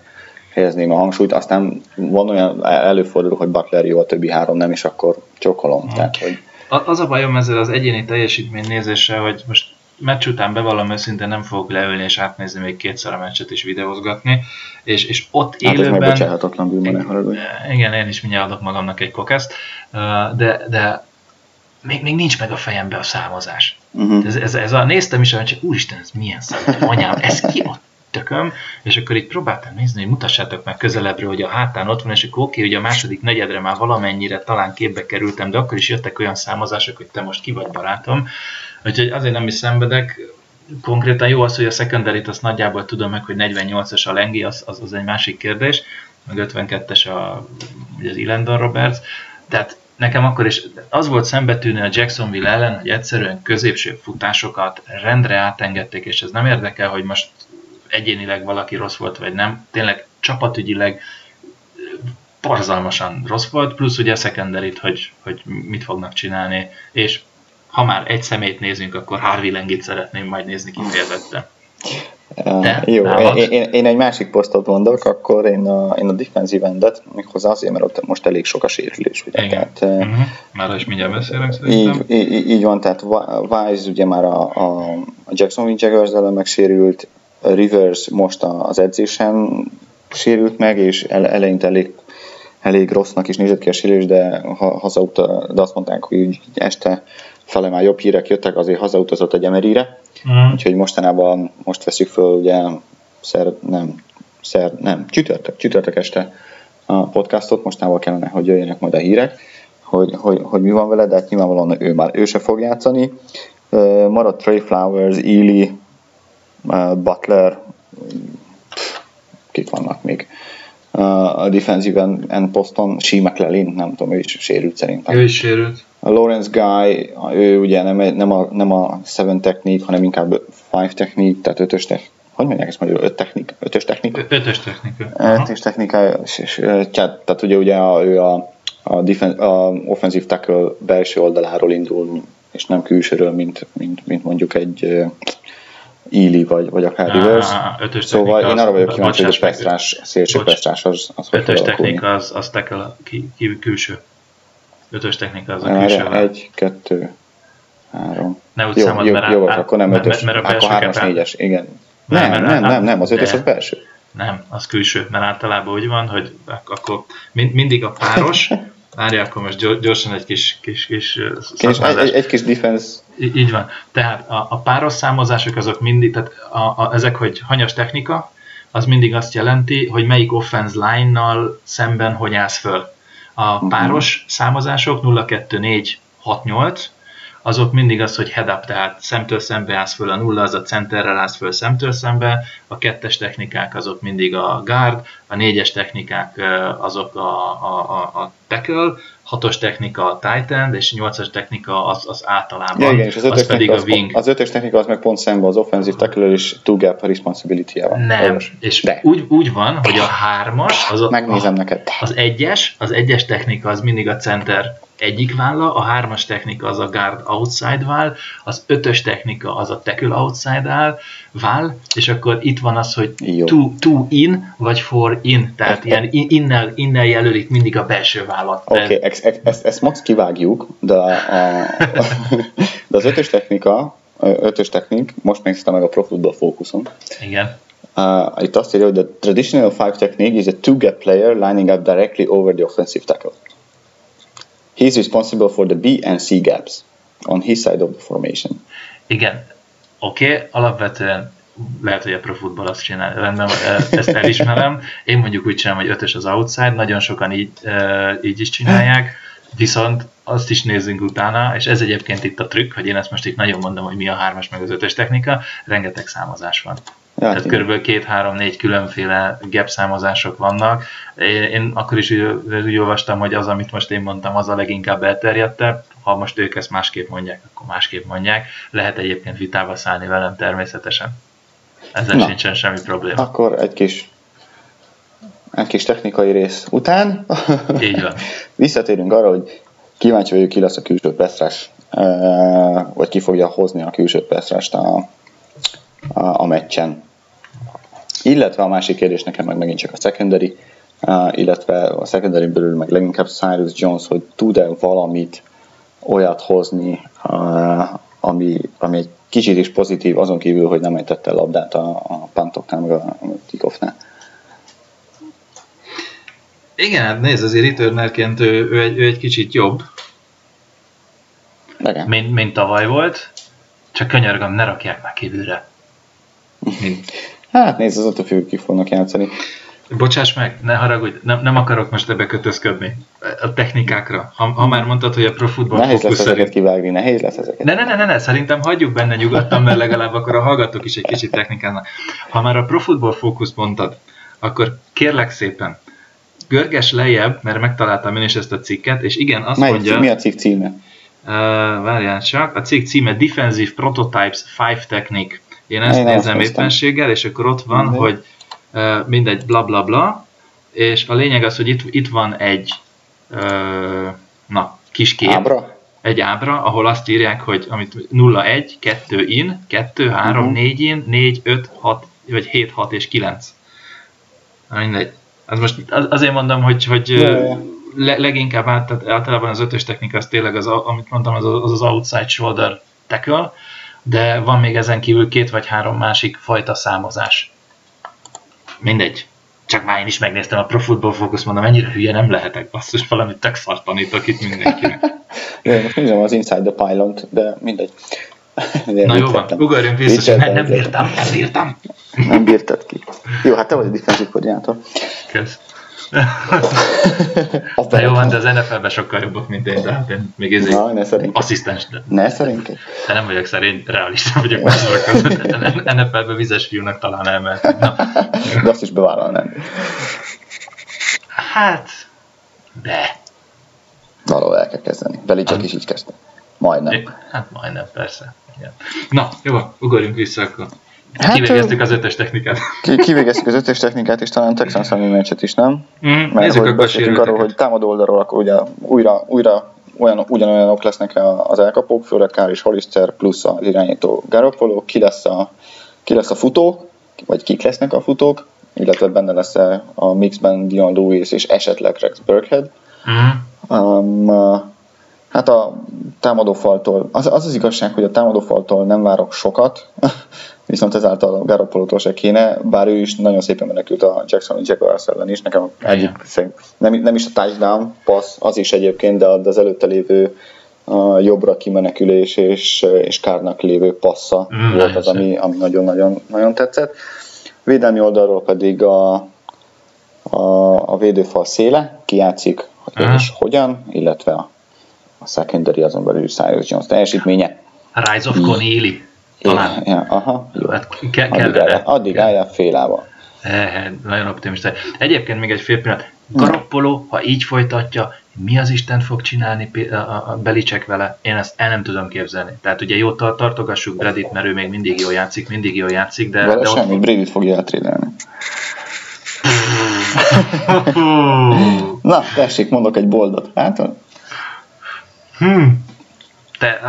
helyezném a hangsúlyt, aztán van olyan előfordul, hogy Butler jó, a többi három nem, és akkor csokolom. Tehát, hogy... Az a bajom ezzel az egyéni teljesítmény nézése, hogy most meccs után bevallom őszintén nem fogok leülni és átnézni még kétszer a meccset és videózgatni, és, és ott hát élőben... Hát ez bűn, Igen, én is mindjárt adok magamnak egy kokeszt, de, de még, még nincs meg a fejembe a számozás. Uh-huh. Ez, ez, ez a, néztem is, hogy csak úristen, ez milyen szám, anyám, ez ki a tököm, és akkor itt próbáltam nézni, hogy mutassátok meg közelebbről, hogy a hátán ott van, és akkor oké, okay, hogy a második negyedre már valamennyire talán képbe kerültem, de akkor is jöttek olyan számozások, hogy te most ki vagy barátom, Úgyhogy azért nem is szenvedek. Konkrétan jó az, hogy a secondary azt nagyjából tudom meg, hogy 48-as a Lengi, az, az, az egy másik kérdés, meg 52-es a, ugye az Ilendon Roberts, tehát nekem akkor is az volt szembetűnő a Jacksonville ellen, hogy egyszerűen középső futásokat rendre átengedték, és ez nem érdekel, hogy most egyénileg valaki rossz volt, vagy nem. Tényleg csapatügyileg parzalmasan rossz volt, plusz ugye a secondary hogy, hogy mit fognak csinálni, és ha már egy szemét nézünk, akkor Harvey Lengit szeretném majd nézni kifejezetten. De, jó, én, én, én, egy másik posztot mondok, akkor én a, én a defensive endet, méghozzá azért, mert ott most elég sok a sérülés. Ugye, Igen. Tehát, uh-huh. Már is mindjárt beszélek szerintem. Így, így, így van, tehát Wise ugye már a, a, a Jacksonville Jaguars ellen megsérült, Rivers most az edzésen sérült meg, és eleinte elég, elég rossznak is nézett ki a sérülés, de ha, hazautta, de azt mondták, hogy este fele már jobb hírek jöttek, azért hazautazott egy Emerire, mm. úgyhogy mostanában most veszük föl ugye szer, nem, szer, nem, csütörtök, csütörtök este a podcastot, mostanában kellene, hogy jöjjenek majd a hírek, hogy, hogy, hogy mi van vele, de hát nyilvánvalóan ő már ő se fog játszani. Maradt Trey Flowers, Ely, Butler, kik vannak még a defensive end poszton, Shea McLellan, nem tudom, ő is sérült szerintem. Ő is sérült. A Lawrence Guy, ő ugye nem, nem, a, nem a seven technique, hanem inkább five technique, tehát ötös technique. Hogy mondják ezt magyarul? Öt technik, ötös technika? Ötös technika. Ötös technika, és, és, tehát ugye, ugye a, ő a, a, defen, a offensive tackle belső oldaláról indul, és nem külsőről, mint, mint, mint mondjuk egy Ely vagy, vagy akár Rivers. Szóval én arra vagyok kíváncsi, hogy a Pestrás, szélső Pestrás az, az Ötös technika az, az tackle ki, külső. Ötös technika az a külső Egy, kettő, három. Ne úgy jó, számod, jó, mert, jó, át, akkor nem ötös, mert, mert a akkor hármas, négyes, igen. Nem, Nem, nem, nem, nem, az ötös az belső. Nem, az külső, mert általában úgy van, hogy ak- akkor mind, mindig a páros, [laughs] várjál, akkor most gyors- gyorsan egy kis, kis, kis És egy, szakmázás. egy, egy kis defense, Í- Így van. Tehát a, a páros számozások azok mindig, tehát a, a, ezek, hogy hanyas technika, az mindig azt jelenti, hogy melyik offense line-nal szemben hogy állsz föl. A páros számozások 0, 2, 4, 6, 8, azok mindig az, hogy head up, tehát szemtől szembe állsz föl, a nulla az a centerrel állsz föl szemtől szembe, a kettes technikák azok mindig a guard, a négyes technikák azok a, a, a, a tackle, hatos technika a tight end, és nyolcas technika az, az általában, ja, igen, és az az, ötös, pedig technika, a az, wing. az ötös technika az meg pont szemben az offensive tackle és two gap responsibility-jával. Nem, Orvos. és De. úgy, úgy van, hogy a hármas, az, a, Megnézem neked. az egyes, az egyes technika az mindig a center egyik válla, a hármas technika az a guard outside váll, az ötös technika az a tackle outside áll, váll, és akkor itt van az, hogy Jó. two, two in, vagy four in, tehát Ok. ilyen in- innen, innen jelölik mindig a belső vállat. Oké, okay, ezt, ezt, ezt max kivágjuk, de, a, [laughs] de az ötös technika, ötös technik, most megnéztem meg a Pro Football Focuson, Igen. Uh, itt azt írja, hogy the traditional five technique is a two-gap player lining up directly over the offensive tackle. He is responsible for the B and C gaps on his side of the formation. Igen, oké, okay, alapvetően lehet, hogy a Pro Football azt csinál, rendben, van, ezt elismerem. Én mondjuk úgy csinálom, hogy ötös az outside, nagyon sokan így, eh, így is csinálják, viszont azt is nézzünk utána, és ez egyébként itt a trükk, hogy én ezt most itt nagyon mondom, hogy mi a hármas meg az ötös technika, rengeteg számozás van. Ja, Tehát igen. körülbelül két, három, négy különféle gap számozások vannak. Én, én akkor is úgy, úgy olvastam, hogy az, amit most én mondtam, az a leginkább elterjedtebb. Ha most ők ezt másképp mondják, akkor másképp mondják. Lehet egyébként vitába szállni velem természetesen. Ezzel Na. sincsen semmi probléma. Akkor egy kis, egy kis technikai rész után Így van. [laughs] visszatérünk arra, hogy kíváncsi vagyok, ki lesz a külső peszrás, vagy ki fogja hozni a külső peszrást a, a, a meccsen. Illetve a másik kérdés nekem meg megint csak a secondary, uh, illetve a secondary belül meg leginkább Cyrus Jones, hogy tud-e valamit olyat hozni, uh, ami, ami egy kicsit is pozitív, azon kívül, hogy nem ejtette a labdát a, a pantoknál, meg a, a kickoffnál. Igen, hát nézd, azért returnerként ő, ő, egy, ő egy kicsit jobb, Igen. mint, mint tavaly volt. Csak könyörgöm, ne rakják már kívülre. Mint, Hát nézd, az attól függ, ki fognak játszani. Bocsáss meg, ne haragudj, nem, nem akarok most ebbe kötözködni. A technikákra. Ha, ha már mondtad, hogy a Pro Football Nehéz lesz Focus ezeket szerint... kivágni, nehéz lesz ezeket. Ne, ne, ne, ne, ne, szerintem hagyjuk benne nyugodtan, mert legalább akkor a hallgatók is egy kicsit technikáznak. Ha már a Pro Football Focus mondtad, akkor kérlek szépen, görges lejjebb, mert megtaláltam én is ezt a cikket, és igen, azt Melyik, mondja... mi a cikk címe? Uh, várjál csak, a cikk címe Defensive Prototypes 5 Technique. Én ezt Én nézem éppenséggel, és akkor ott van, Mindegy. hogy uh, mindegy, bla bla bla, és a lényeg az, hogy itt, itt van egy uh, na, kis kép, Ábra? egy ábra, ahol azt írják, hogy amit 0, 1, 2 in, 2, 3, Mhm. 4 in, 4, 5, 6, vagy 7, 6 és 9. Na, mindegy. Az most az- azért mondom, hogy, hogy le, leginkább át, általában az ötös technika az tényleg az, amit mondtam, az az, az outside shoulder tackle, de van még ezen kívül két vagy három másik fajta számozás. Mindegy. Csak már én is megnéztem a Pro Football Focus, mondom, ennyire hülye nem lehetek, basszus, valamit tök szart tanítok itt mindenkinek. [laughs] Jó, most nézem az Inside the Pylon-t, de mindegy. [laughs] De Na jó van, ugorjunk vissza, nem, nem bírtam, nem bírtam. Nem bírtad ki. Jó, hát te vagy a defensive koordinátor. Kösz. [laughs] Na jó van, beraktam. de az NFL-ben sokkal jobbak, mint én, tehát én még ezért Na, ne szerint. asszisztens, de, Ne szerint. de nem vagyok szerint, realista vagyok mások között. NFL-ben vizes fiúnak talán elmehetünk. Na, De azt is bevállalnám. hát, de. Valahol el kell kezdeni. Veli csak is így kezdte. Majdnem. Hát majdnem, persze. Igen. Na, jó, ugorjunk vissza akkor. Hát, Kivégeztük az ötös technikát. Ki- Kivégeztük az ötös technikát, és talán Texans elleni meccset is, nem? Mm, Mert hogy beszéltünk arról, hogy támadó oldalról akkor ugye újra, újra olyan, ugyanolyanok lesznek az elkapók, főleg Kár és Hollister plusz az irányító Garoppolo, ki lesz a, ki lesz a futó, vagy kik lesznek a futók, illetve benne lesz a mixben Dion Lewis és esetleg Rex Burkhead. Mm, Um, Hát a támadófaltól, az, az az igazság, hogy a támadófaltól nem várok sokat, [laughs] viszont ezáltal a Garoppolótól se kéne, bár ő is nagyon szépen menekült a Jackson Jaguars ellen is, nekem egyik, nem, nem is a touchdown passz, az is egyébként, de az előtte lévő a jobbra kimenekülés és, és kárnak lévő passza mm, volt az, ami, ami nagyon-nagyon nagyon tetszett. Védelmi oldalról pedig a, a, a védőfal széle, kijátszik, hogy és hogyan, illetve a, a secondary azon belül Cyrus Jones teljesítménye. Rise of Connealy. Talán. Ja, aha, jó. Hát ke- addig álljál, addig álljál nagyon optimista. Egyébként még egy fél pillanat. Garoppolo, ha így folytatja, mi az Isten fog csinálni a Belicek vele? Én ezt el nem tudom képzelni. Tehát ugye jó tartogassuk Bradit, mert ő még mindig jól játszik, mindig jól játszik, de... Vele de semmi, ott... Bradit fogja eltrédelni. [laughs] Na, tessék, mondok egy boldot. Hát, hmm te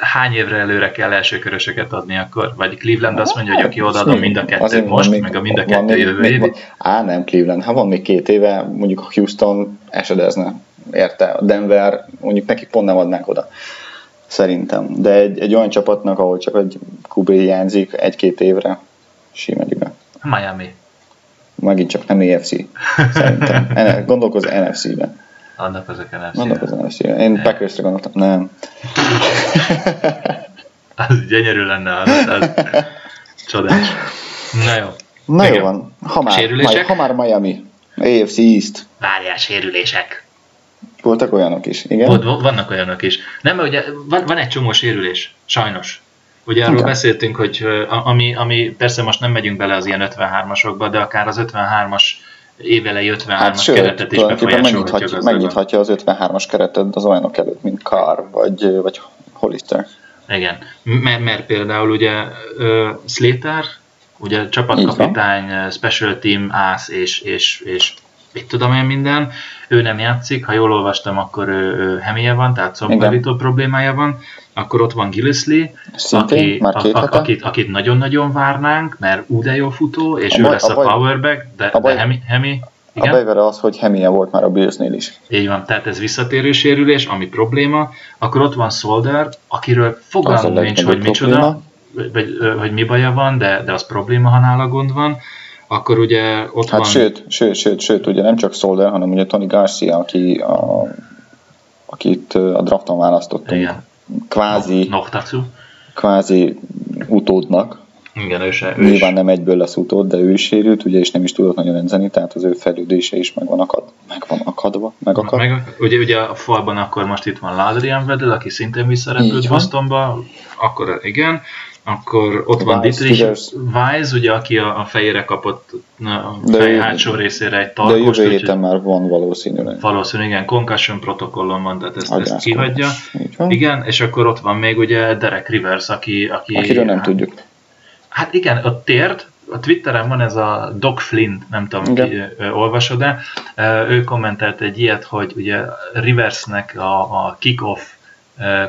hány évre előre kell első körösöket adni akkor? Vagy Cleveland azt mondja, hogy aki odaadom mind a kettőt most, még, meg a mind a kettő jövő évi? Á, nem Cleveland. Ha van még két éve, mondjuk a Houston esedezne. Érte? A Denver, mondjuk nekik pont nem adnák oda. Szerintem. De egy, egy olyan csapatnak, ahol csak egy QB hiányzik egy-két évre, simedik be. Miami. Megint csak nem EFC. Szerintem. Gondolkozz NFC-ben. Annak azok NFC. Annak az NFC. Én Packersre gondoltam, nem. [laughs] az gyönyörű lenne, az, az csodás. Na jó. Na jó van. Ha már, sérülések? ha már Miami. AFC East. Várjál, sérülések. Voltak olyanok is, igen? Volt, vannak olyanok is. Nem, mert ugye van, van egy csomó sérülés, sajnos. Ugye arról igen. beszéltünk, hogy ami, ami persze most nem megyünk bele az ilyen 53-asokba, de akár az 53-as évelei 53-as hát, sőt, keretet is befolyásolhatja megnyithatja az 53-as keretet az olyanok előtt, mint Carr vagy, vagy Hollister. Igen, mert, mert például ugye uh, Slater, ugye csapatkapitány, special team, ász és, és, és mit tudom én minden, ő nem játszik, ha jól olvastam, akkor ő, ő hemije van, tehát szombavító problémája van, akkor ott van Gillisley, aki, a, a, akit, akit nagyon-nagyon várnánk, mert úgy jó futó, és a ő baj, lesz a, a powerback, de, a baj, de Hemi, Hemi igen? A bajvere az, hogy Hemie volt már a Billsnél is. Így van, tehát ez visszatérő sérülés, ami probléma. Akkor ott van Solder, akiről fogalmam nincs, hogy micsoda, vagy, hogy mi baja van, de, de az probléma, ha nála gond van. Akkor ugye ott hát van... Sőt, sőt, sőt, sőt, ugye nem csak Solder, hanem ugye Tony Garcia, aki a, akit a drafton választottunk. Igen kvázi, Noktatsu. kvázi utódnak. Igen, ő se. Ő Nyilván is. nem egyből lesz utód, de ő is sérült, ugye, és nem is tudott nagyon edzeni, tehát az ő fejlődése is meg van, akad, meg van akadva, megakad. Meg, ugye, ugye a falban akkor most itt van Ladrian Vedel, aki szintén visszarepült Bostonba, akkor igen, akkor ott van Dietrich Weiss, ugye, aki a, a fejére kapott a fej de hátsó részére egy tarkost. De jövő héten már van valószínűleg. Valószínűleg, igen, concussion protokollon van, tehát ezt, ezt kihagyja. Igen, és akkor ott van még ugye Derek Rivers, aki... aki Akiről nem tudjuk. Hát igen, a tért, a Twitteren van ez a Doc Flynn, nem tudom, Igen. ki olvasod-e, ő kommentelt egy ilyet, hogy ugye Riversnek a, a kick-off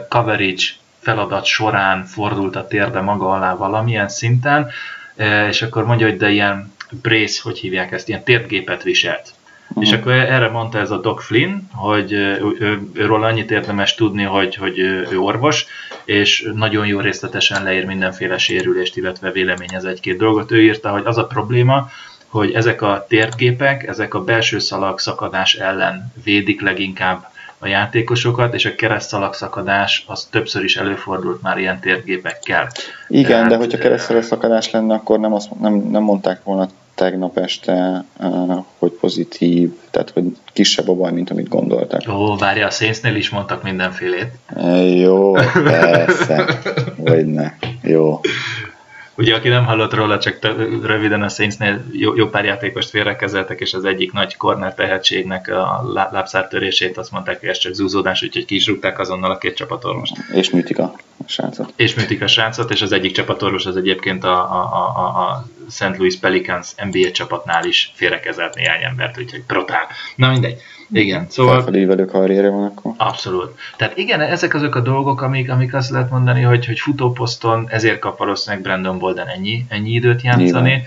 coverage feladat során fordult a térde maga alá valamilyen szinten, e, és akkor mondja, hogy de ilyen brace, hogy hívják ezt, ilyen térdgépet viselt. Uh-huh. És akkor erre mondta ez a Doc Flynn, hogy őről annyit érdemes tudni, hogy, hogy ő orvos, és nagyon jó részletesen leír mindenféle sérülést, illetve véleményez egy-két dolgot. Ő írta, hogy az a probléma, hogy ezek a térdgépek, ezek a belső szalag szakadás ellen védik leginkább a játékosokat, és a keresztszalagszakadás az többször is előfordult már ilyen térgépekkel. Igen, Tehát, de hogyha keresztszalagszakadás lenne, akkor nem, azt, nem, nem mondták volna tegnap este, hogy pozitív, tehát hogy kisebb a baj, mint amit gondoltak. Ó, várja, a Saintsnél is mondtak mindenfélét. Jó, persze, hogy ne, jó. Ugye, aki nem hallott róla, csak röviden a Saintsnél jó, jó pár játékost félrekezeltek, és az egyik nagy corner tehetségnek a lábszártörését azt mondták, hogy ez csak zúzódás, úgyhogy ki is rúgták azonnal a két csapatorvost. És műtik a srácot. És műtik a srácot, és az egyik csapatorvos az egyébként a, a, a, a St. Louis Pelicans NBA csapatnál is félrekezelt néhány embert, úgyhogy brutál. Na mindegy. Igen, szóval... Felfelé karrierje van akkor. Abszolút. Tehát igen, ezek azok a dolgok, amik, amik azt lehet mondani, hogy, hogy futóposzton ezért kap valószínűleg Brandon Bolden ennyi, ennyi időt játszani. Nyilván.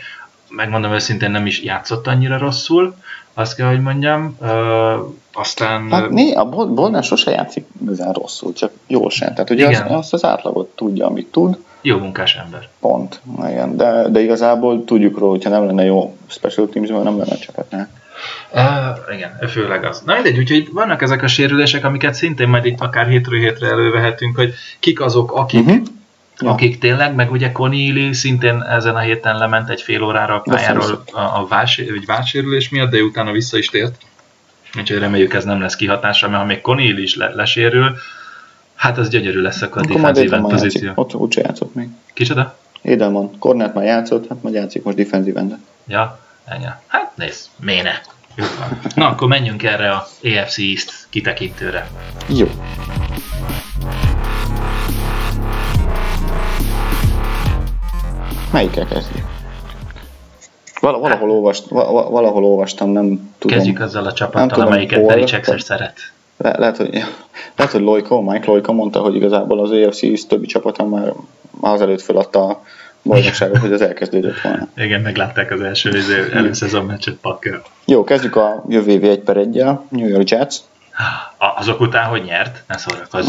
megmondom őszintén nem is játszott annyira rosszul, azt kell, hogy mondjam. Ö, aztán... Hát né, a Bolnár sose játszik igazán rosszul, csak jól sem. Tehát ugye Igen. az, azt az átlagot tudja, amit tud, Jó munkás ember. pont. Igen. De, de igazából tudjuk róla, hogyha nem lenne jó special teams nem lenne a csapatnál. Uh, igen, főleg az. Na mindegy, úgyhogy vannak ezek a sérülések, amiket szintén majd itt akár hétről hétre elővehetünk, hogy kik azok, akik, uh-huh. Ja. akik tényleg, meg ugye Conneely szintén ezen a héten lement egy fél órára a pályáról a, a válsérülés miatt, de utána vissza is tért. Úgyhogy reméljük ez nem lesz kihatása, mert ha még Conneely is le, lesérül, hát az gyönyörű lesz akkor a Edelman pozíció. Ott úgyse játszott még. Kicsoda? Edelman. Kornát már játszott, hát majd játszik most defensive endet. Ja, ennyi. Hát nézd, méne. Jó van. Na, akkor menjünk erre a AFC East kitekintőre. Jó. Melyikkel kezdjük? Val- valahol, olvast, va- va- valahol olvastam, nem tudom. Kezdjük azzal a Nem csapattal, tudom, amelyiket Belichick vagy- szeret. Le- lehet, hogy, lehet, hogy Loiko, Mike Loiko mondta, hogy igazából az AFC többi csapata már már azelőtt feladta a bajnokságot, hogy az elkezdődött volna. Igen, meglátták az első izé, előszezon meccset Packer. Jó, kezdjük a jövő évi egy per egyel, New York Jets. Azok után, hogy nyert? Ne szórakozz.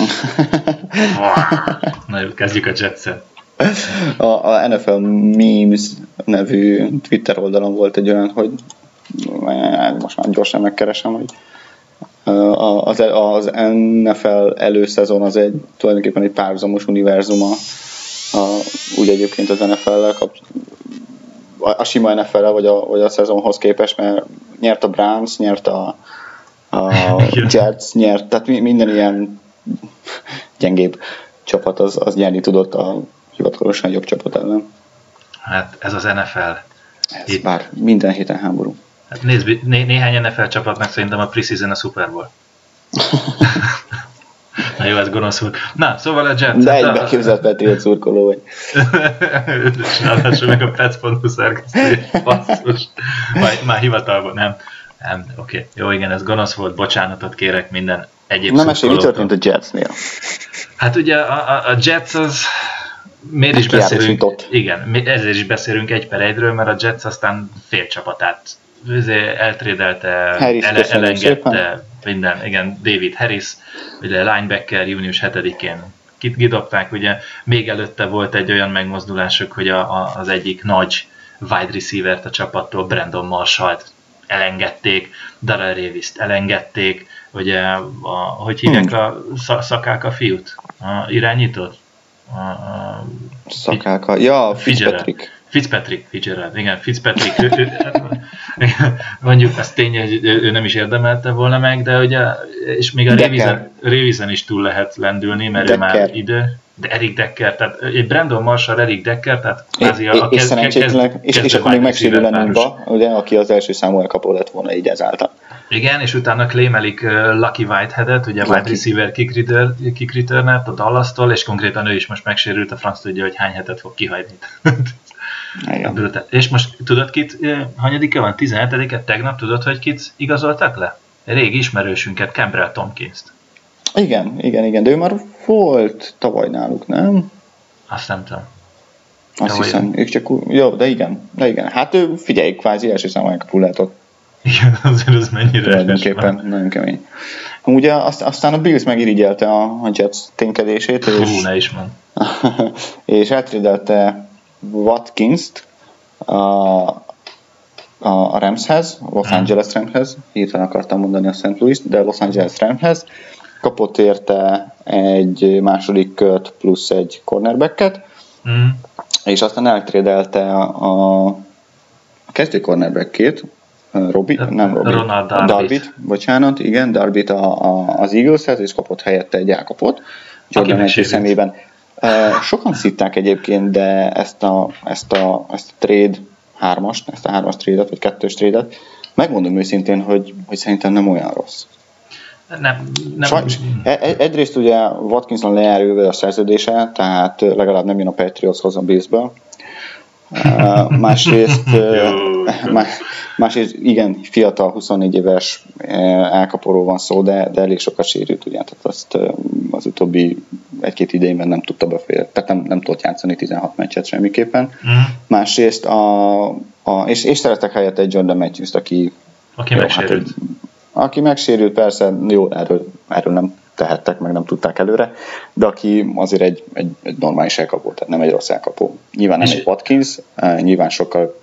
[laughs] Na jó, kezdjük a Jetsen. A, a NFL Memes nevű Twitter oldalon volt egy olyan, hogy most már gyorsan megkeresem, hogy az, az NFL előszezon az egy tulajdonképpen egy párhuzamos univerzum a, úgy egyébként az NFL-lel kapcsolatban a a sima nfl vagy a, vagy a szezonhoz képest, mert nyert a Browns, nyert a, a. Jets, nyert, tehát mi- minden ilyen gyengébb csapat az, az nyerni tudott a hivatalosan jobb csapat ellen. Hát ez az NFL. Ez Itt. bár minden héten háború. Hát nézd, né- néhány NFL csapatnak szerintem a preseason a Super Bowl. [laughs] Na jó, ez gonosz volt. Na, szóval a Jets. De hát egy beképzelt Patriot szurkoló vagy. És ráadásul meg a Pets.hu szerkesztő. Basszus. Már, már hivatalban, nem. Nem, oké. Okay. Jó, igen, ez gonosz volt, bocsánatot kérek minden egyéb Na mesélj, mi történt a Jetsnél? Hát ugye a, a, a Jets az miért is beszélünk, igen, ezért is beszélünk egy per egyről, mert a Jets aztán fél csapatát izé, eltrédelte, Harris, ele, elengedte, szépen. minden, igen, David Harris, ugye linebacker június 7-én kit kidobták, ugye még előtte volt egy olyan megmozdulásuk, hogy a, a, az egyik nagy wide receivert a csapattól, Brandon Marshall-t elengedték, Darrell Davis-t elengedték, ugye, a, hogy hívják a sz- szakák a fiút? A irányítót? A, a Szakáka. Ja. Fitzpatrick. Fitzpatrick, Fitzgerald, igen, Fitzpatrick, ő, ő, mondjuk az tény, hogy ő, nem is érdemelte volna meg, de ugye, és még a Decker. Révizen, Révizen is túl lehet lendülni, mert ő már Decker. idő, de Eric Decker, tehát egy Brandon Marshall, Eric Decker, tehát És, kvázi a, és kezd- és, és kezdő akkor még megsérül ba, ugye, aki az első számú elkapó lett volna így ezáltal. Igen, és utána claimelik uh, Lucky Whiteheadet, ugye Lucky. wide receiver kick, return, kick a Dallas-tól, és konkrétan ő is most megsérült, a franc tudja, hogy hány hetet fog kihagyni. [laughs] Igen. És most tudod kit, eh, hanyadika van? 17-e? Tegnap tudod, hogy kit igazoltak le? Régi ismerősünket, Campbell Tompkins-t. igen, igen, igen, de ő már volt tavaly náluk, nem? Azt nem tudom. Azt Tavaly. hiszem, ők csak úgy, jó, de igen, de igen. Hát ő, figyelj, kvázi első számú lehetott Igen, [laughs] azért az mennyire tulajdonképpen, nagyon kemény. Ugye azt, aztán a Bills megirigyelte a, a Jets ténykedését, van. és ne is mond. [laughs] és eltrédelte Watkins-t a, a, a Ramshez, Los. Angeles Ramshez, hirtelen akartam mondani a St. Louis, de Los Angeles Ramshez, kapott érte egy második kört plusz egy cornerbacket, Mm. és aztán eltrédelte a, a kezdő cornerbackét, Robi, nem Robi, Ronald Darbyt. Darbyt, bocsánat, igen, Darbyt a, a, az Eagleshez, és kapott helyette egy Elkapot, Jordan szemében. Sokan szitták egyébként, de ezt a, ezt a, ezt a trade hármast, ezt a hármas trade-et, vagy kettős trade-et, megmondom őszintén, hogy, hogy szerintem nem olyan rossz. Nem, nem. Sajnos. E- e- Egyrészt ugye Watkinson lejár jövő a szerződése, tehát legalább nem jön a Patriotshoz a Billsből. Uh, másrészt, uh, [laughs] má- másrészt igen, fiatal, 24 éves elkaporról van szó, de, de elég sokat sérült, ugye, tehát azt az utóbbi egy-két idejében nem tudta befér, tehát nem, nem tudott játszani 16 meccset semmiképpen. Mhm. Másrészt a, a és, és szeretek helyett egy Jordan Matthews-t, aki Aki jó, megsérült. egy- aki megsérült, persze, jó, erről, erről nem tehettek, meg nem tudták előre, de aki azért egy, egy, egy normális elkapó, tehát nem egy rossz elkapó. Nyilván nem egy Watkins, eh, nyilván sokkal,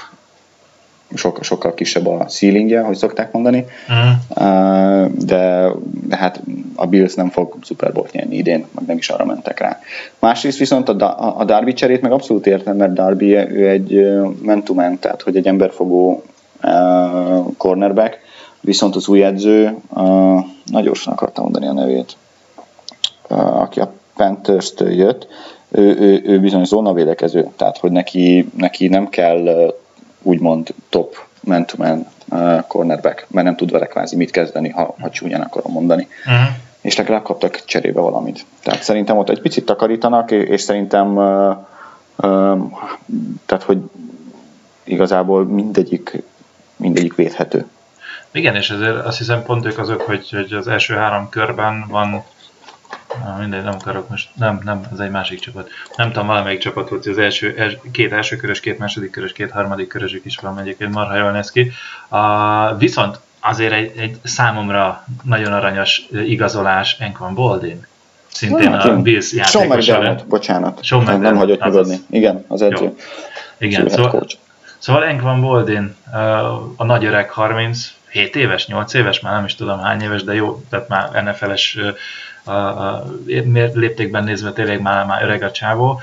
sokkal, sokkal kisebb a ceilingje, hogy szokták mondani, Mhm. Uh, de, de hát a Bills nem fog Super Bowl nyerni idén, meg nem is arra mentek rá. Másrészt viszont a, a Darby cserét meg abszolút értem, mert Darby ő egy man-to-man, tehát hogy egy emberfogó cornerback, viszont az új edző, nagyon gyorsan akartam mondani a nevét, aki a Panthers-től jött, ő, ő, ő bizony zónavédekező, tehát hogy neki, neki nem kell úgymond top man-to-man cornerback, mert nem tud vele kvázi mit kezdeni, ha, ha csúnyán akarom mondani. Mhm. És legalább kaptak cserébe valamit. Tehát szerintem ott egy picit takarítanak, és szerintem uh, uh, tehát, hogy igazából mindegyik, mindegyik védhető. Igen, és ezért azt hiszem pont ők azok, hogy, hogy az első három körben van Ah, mindegy, nem akarok most, nem, nem, ez egy másik csapat. Nem tudom, valamelyik csapat volt, az első, els, két első körös, két második körös, két harmadik körösük is van, egyébként marha jól néz ki. Uh, viszont azért egy, egy számomra nagyon aranyos igazolás Enkvan Boldin. Szintén Hát, a. Bills Sean játékos ellen. McDermott, bocsánat. Sean nem, hagyott nyugodni. Igen, az edző. Jó. Igen, szóval, coach. Szóval Enkvan Boldin, a nagy öreg 37 éves, 8 éves, már nem is tudom hány éves, de jó, tehát már NFL-es léptékben nézve tényleg már, már öreg a csávó.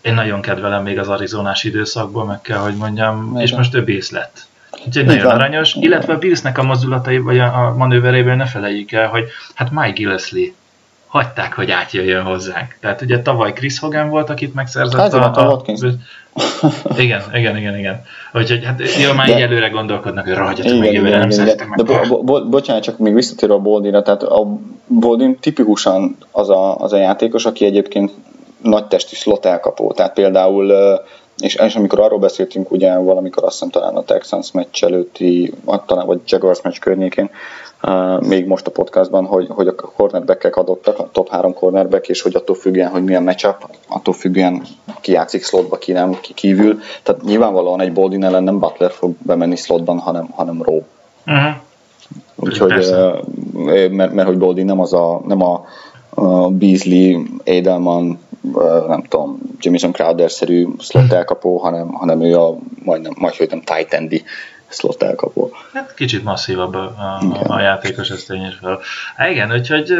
Én nagyon kedvelem még az arizonás időszakból, meg kell, hogy mondjam, Igen. és most ő Bills lett. Úgyhogy nagyon van. aranyos, illetve a Billsnek a mozdulatai, vagy a, a manőveréből ne felejtjük el, hogy hát Mike Gillesley hagyták, hogy átjöjjön hozzánk. Tehát ugye tavaly Chris Hogan volt, akit megszerzett Hát, igen, a Watkins. igen, igen, igen, igen. Úgyhogy hát De- így előre gondolkodnak, hogy Igen, meg jövőre, nem szereztek igen. De meg. bo- bo- bocsánat, csak még visszatérve a Boldinra, tehát a Boldin tipikusan az a, az a játékos, aki egyébként nagy testű slot elkapó. Tehát például, és, és amikor arról beszéltünk, ugye valamikor azt hiszem talán a Texans meccs előtti, talán vagy Jaguars meccs környékén, ö, még most a podcastban, hogy, hogy a cornerback adottak, a top 3 cornerback, és hogy attól függően, hogy milyen matchup, attól függően ki játszik slotba, ki nem, ki kívül. Tehát nyilvánvalóan egy Boldin ellen nem Butler fog bemenni slotban, hanem, hanem Rowe. Uh-huh. Úgyhogy, ö, mert, mert hogy Boldi nem, az a, nem a, a Beasley, Edelman, nem tudom, Jamison Crowder-szerű slot elkapó, hanem, hanem ő a majdnem, majd hogy nem tight endi slot elkapó. Hát kicsit masszívabb a, Igen. a játékos, ez tényes fel. Há, igen, úgyhogy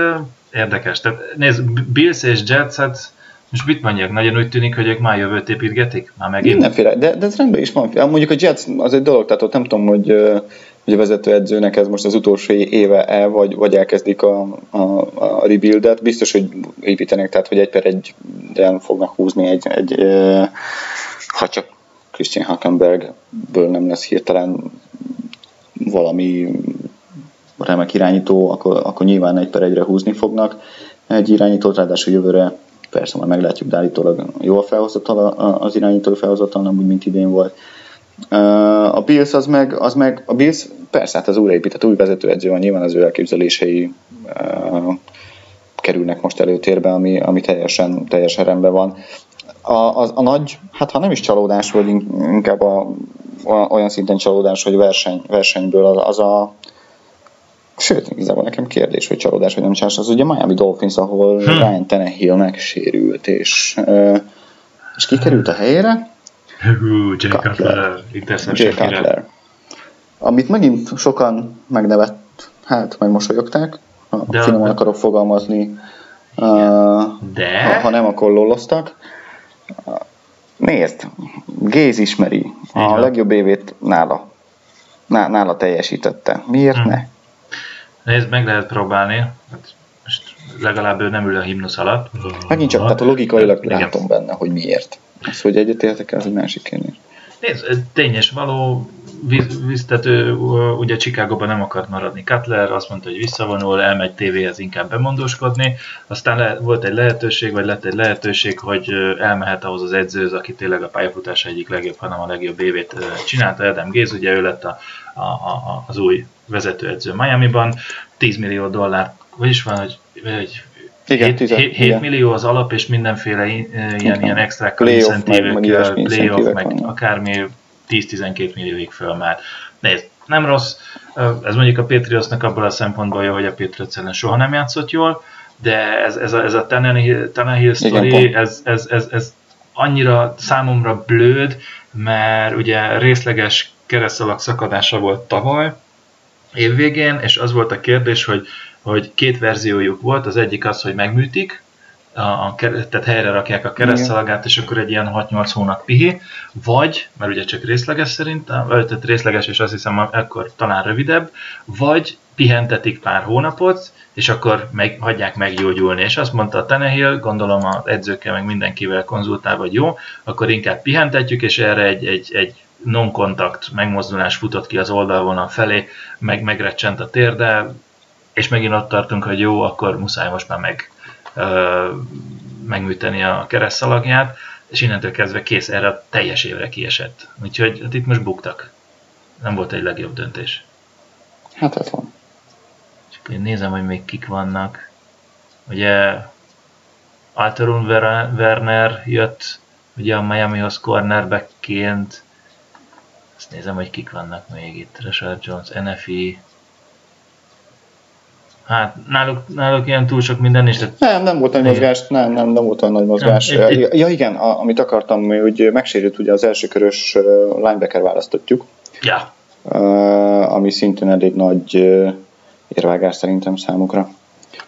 érdekes. Tehát nézd, Bills és Jets, hát most mit mondjak, nagyon úgy tűnik, hogy ők már jövőt építgetik? Már megint? Mindenféle, de, de ez rendben is van. Mondjuk a Jets az egy dolog, tehát ott nem tudom, hogy, a vezetőedzőnek ez most az utolsó éve el, vagy, vagy elkezdik a, a, a rebuildet. Biztos, hogy építenek, tehát hogy egy per egy fognak húzni egy, egy ö, ha csak Christian Hackenbergből nem lesz hirtelen valami remek irányító, akkor, akkor nyilván egy per egyre húzni fognak egy irányítót, ráadásul jövőre persze majd meglátjuk, de állítólag jól felhozatal az irányító felhozatal, nem úgy, mint idén volt. A Bills az meg, az meg a Bills, persze, hát az újraépített új vezetőedző van, nyilván az ő elképzelései uh, kerülnek most előtérbe, ami, ami teljesen, teljesen rendben van. A, a, a nagy, hát ha nem is csalódás, vagy inkább a, a, olyan szinten csalódás, hogy verseny, versenyből az, az a Sőt, igazából nekem kérdés, hogy csalódás, vagy nem csalódás, az ugye Miami Dolphins, ahol hmm. Ryan Tannehillnek sérült, és, és ki került a helyére? Hú, Jay Cutler, Jay interception Cutler. Amit megint sokan megnevett, hát megmosolyogták, ha De- finoman akarok fogalmazni, uh, De? ha, nem, akkor lolloztak. Nézd, Géz ismeri, a Igen. legjobb évét nála. Ná, nála teljesítette. Miért Hm. ne? Nézd, meg lehet próbálni. Hát most legalább ő nem ül a himnusz alatt. Megint csak, tehát a logikailag látom benne, hogy miért. Az, hogy egyetértek, az egy másik kérdés. Nézd, tényes való, víz- víztető, ugye Chicagóban nem akart maradni Cutler, azt mondta, hogy visszavonul, elmegy tévéhez inkább bemondóskodni, aztán le, volt egy lehetőség, vagy lett egy lehetőség, hogy elmehet ahhoz az edzőhöz, aki tényleg a pályafutása egyik legjobb, hanem a legjobb évét csinálta, Adam Géz, ugye ő lett a, a, a, az új vezetőedző Miami-ban, 10 millió dollár, vagyis van, hogy, hogy Igen, 7, 10, 7 igen. millió az alap, és mindenféle ilyen, ilyen extra meg- meg incentívek, playoff, meg vannak. akármi 10-12 millióig fölmáll. Nézd, nem rossz, ez mondjuk a Patriotsnak abból a szempontból jó, hogy a Patriots ellen soha nem játszott jól, de ez, ez a, ez a Tannehill, Tannehill sztori, ez, ez, ez, ez annyira számomra blőd, mert ugye részleges keresztalak szakadása volt tavaly, évvégén, és az volt a kérdés, hogy, hogy két verziójuk volt, az egyik az, hogy megműtik, a, a, tehát helyre rakják a keresztszalagát, és akkor egy ilyen 6-8 hónap pihi, vagy, mert ugye csak részleges szerintem, ö, tehát részleges, és azt hiszem akkor talán rövidebb, vagy pihentetik pár hónapot, és akkor meg, hagyják meggyógyulni. És azt mondta a Tenehill, gondolom az edzőkkel, meg mindenkivel konzultálva, hogy jó, akkor inkább pihentetjük, és erre egy, egy, egy non-kontakt megmozdulás futott ki az oldalvonal felé, meg megrecsent a térde, és megint ott tartunk, hogy jó, akkor muszáj most már meg, ö, megműteni a keresztszalagját, és innentől kezdve kész erre a teljes évre kiesett. Úgyhogy hát itt most buktak. Nem volt egy legjobb döntés. Hát ez van. Csak én nézem, hogy még kik vannak. Ugye Alterun Werner jött ugye a Miamihoz cornerbackként. Azt nézem, hogy kik vannak még itt. Rashad Jones, NFI. Hát náluk, náluk ilyen túl sok minden is. Tehát Nem, nem volt nagy mozgás, nem, nem, nem volt olyan nagy mozgás. Nem, egy- Ja igen, a, amit akartam, hogy megsérült ugye az első körös linebacker választottjuk, ja, ami szintén elég nagy érvágás szerintem számukra.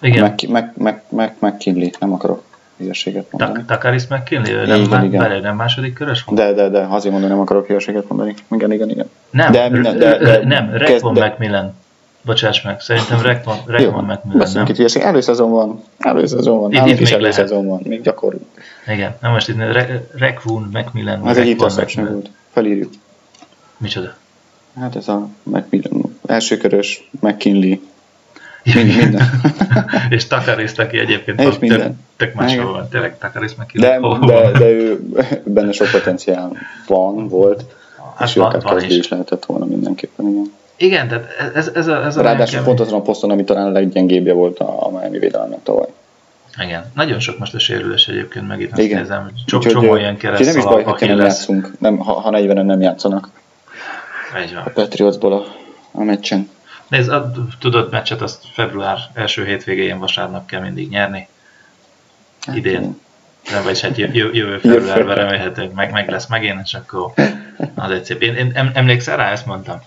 igen. Meg, meg, meg, meg, meg Kinley, nem akarok hülyeséget mondani. Tak- Takaris McKinley, ő nem, Igen, igen. nem második körös volt? De, de, de, azért mondom, nem akarok hülyeséget mondani. Igen, igen, igen. Nem, De minden- de- de- nem, de- Macmillan. Bocsáss meg, szerintem Rekvon Macmillan, beszéljünk nem? itt hülyeség. Előszezon van, előszezon van, Itt- itt is előszezon van, még gyakorlunk. Igen, na most itt Re- Rekvon Macmillan. Ez egy interception volt. Felírjuk. Micsoda? Hát ez a Macmillan, első körös, McKinley, Mind- minden. [laughs] és Takaris, aki egyébként És tök, minden. tök máshol Igen. van. Tényleg De, McKinley. hol de, van? de ő benne sok potenciál van, volt, Hát és van, van is. is lehetett volna mindenképpen, igen. Igen, tehát ez, ez, a, ez a Ráadásul pont azon a poszton, ami talán a leggyengébbje volt a, a Miami védelemnek tavaly. Igen, nagyon sok most a sérülés egyébként, meg itt azt Igen. nézem, sok Úgyhogy, csomó ö, ilyen úgyhogy nem is baj, ha nem lesz. játszunk, nem, ha, ha 40-en nem játszanak Így van. a Patriotsból a, a meccsen. Nézd, a tudod meccset azt február első hétvégén vasárnap kell mindig nyerni. Hát, Idén. Nem, vagy hát jö- jö- jövő Jövő. februárban remélhetőleg meg, meg lesz megint, és akkor az egy szép. Én, én em- emlékszel rá, ezt mondtam?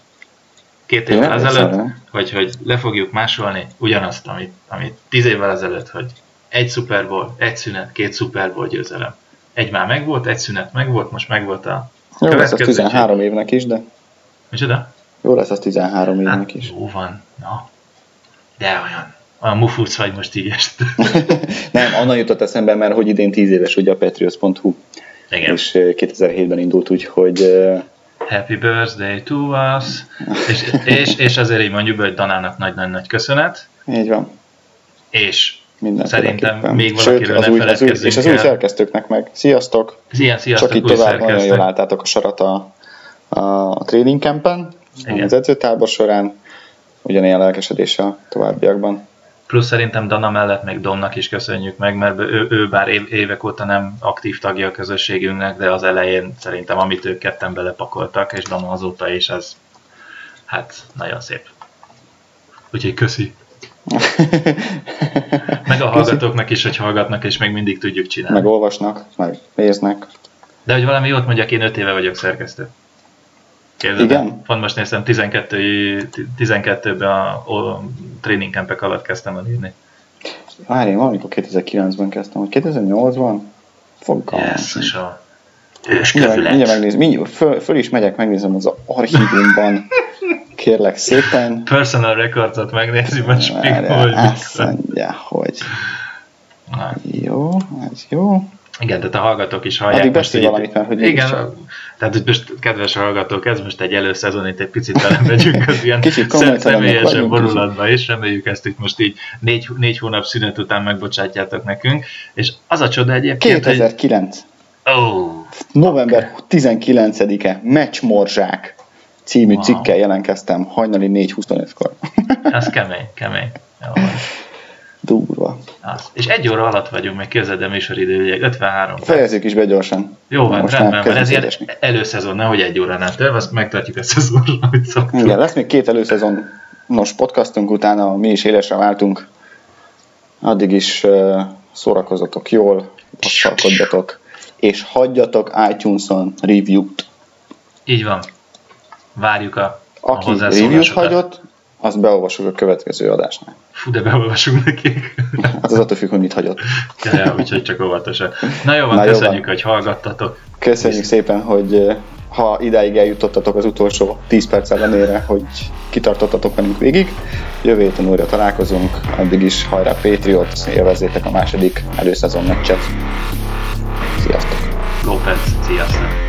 Két évvel emlékszem ezelőtt, rá. hogy, hogy le fogjuk másolni ugyanazt, amit, amit tíz évvel ezelőtt, hogy egy Super Bowl, egy szünet, két Super Bowl győzelem. Egy már megvolt, egy szünet megvolt, most megvolt a Jó lesz az következő. 13 évnek is, de Micsoda? jó lesz az 13 évnek Hát, is. jó van, na. De olyan, olyan mufuc vagy most így est. [laughs] Nem, onnan jutott eszembe, mert hogy idén 10 éves ugye a Patriots.hu, Igen. és ö, 2007-ben indult úgy, hogy ö, Happy birthday to us. És, és, és azért így mondjuk, hogy Danának nagy-nagy-nagy köszönet. így van. És. Szerintem még valakiről az ne új, az új, És az új szerkesztőknek meg. Sziasztok! ilyen sziasztok, Csak itt tovább nagyon jól álltátok a sarat a, a training campen, Igen. az edzőtábor során, ugyanilyen lelkesedés a továbbiakban. Plusz szerintem Dana mellett még Domnak is köszönjük meg, mert ő, ő bár év- évek óta nem aktív tagja a közösségünknek, de az elején szerintem amit ők ketten belepakoltak, és Dana azóta is, az hát nagyon szép. Úgyhogy köszi. [laughs] Meg a hallgatóknak is, hogy hallgatnak, és még mindig tudjuk csinálni. meg olvasnak, meg néznek. De hogy valami jót mondjak, én 5 éve vagyok szerkesztő. Képzeld, Igen? Pont most néztem, 12, 12-ben a, a training campek alatt kezdtem el írni. Várj, én valamikor 2009-ben kezdtem, vagy 2008-ban? Fogalmam. Yes, a Mindjárt, mindjárt megnézem, mindjárt, föl, föl, is megyek, megnézem az archívumban. Kérlek szépen. Personal recordsot megnézi, vagy spik, Várjál, hogy azt mondja, hogy Na, jó, ez jó. Igen, tehát a hallgatók is hallják. Addig beszélj valamit, mert hogy Igen, mégiscsak- tehát hogy most kedves hallgatók, ez most egy előszezon, itt egy picit belemegyünk az ilyen személyesebb vonulatba, és reméljük ezt itt most így négy, négy hónap szünet után megbocsátjátok nekünk. És az a csoda egyébként, 2009. hogy... Oh, November 19-e, Meccsmorzsák című Wow. cikkel jelentkeztem hajnali 4.25-kor. ez kemény, kemény. Jó. Durva. Az. És egy óra alatt vagyunk, meg képzeld el műsoridő, 53 perc. Fejezzük is be gyorsan. Jó van, Most rendben van, ezért édesni. előszezon, nehogy egy óránál több, azt megtartjuk a szezonra, amit szoktunk. Igen, lesz még két előszezonos podcastunk, utána mi is élesre váltunk. Addig is uh, szórakozatok jól, passzalkodjatok, és hagyjatok iTunes-on review-t. Így van. Várjuk a, a Aki review-t hozzászólásokat. hagyott, azt beolvasok a következő adásnál. Fú, de beolvasunk nekik. Hát az attól függ, hogy mit hagyott. ja, ja, úgyhogy csak óvatosan. Na jó van, Na jó köszönjük, van. hogy hallgattatok. Köszönjük szépen, hogy uh, ha idáig eljutottatok az utolsó 10 perc ellenére, hogy kitartottatok velünk végig. Jövő héten újra találkozunk, addig is hajrá Patriot, élvezzétek a második előszezon meccset. Sziasztok! López, sziasztok!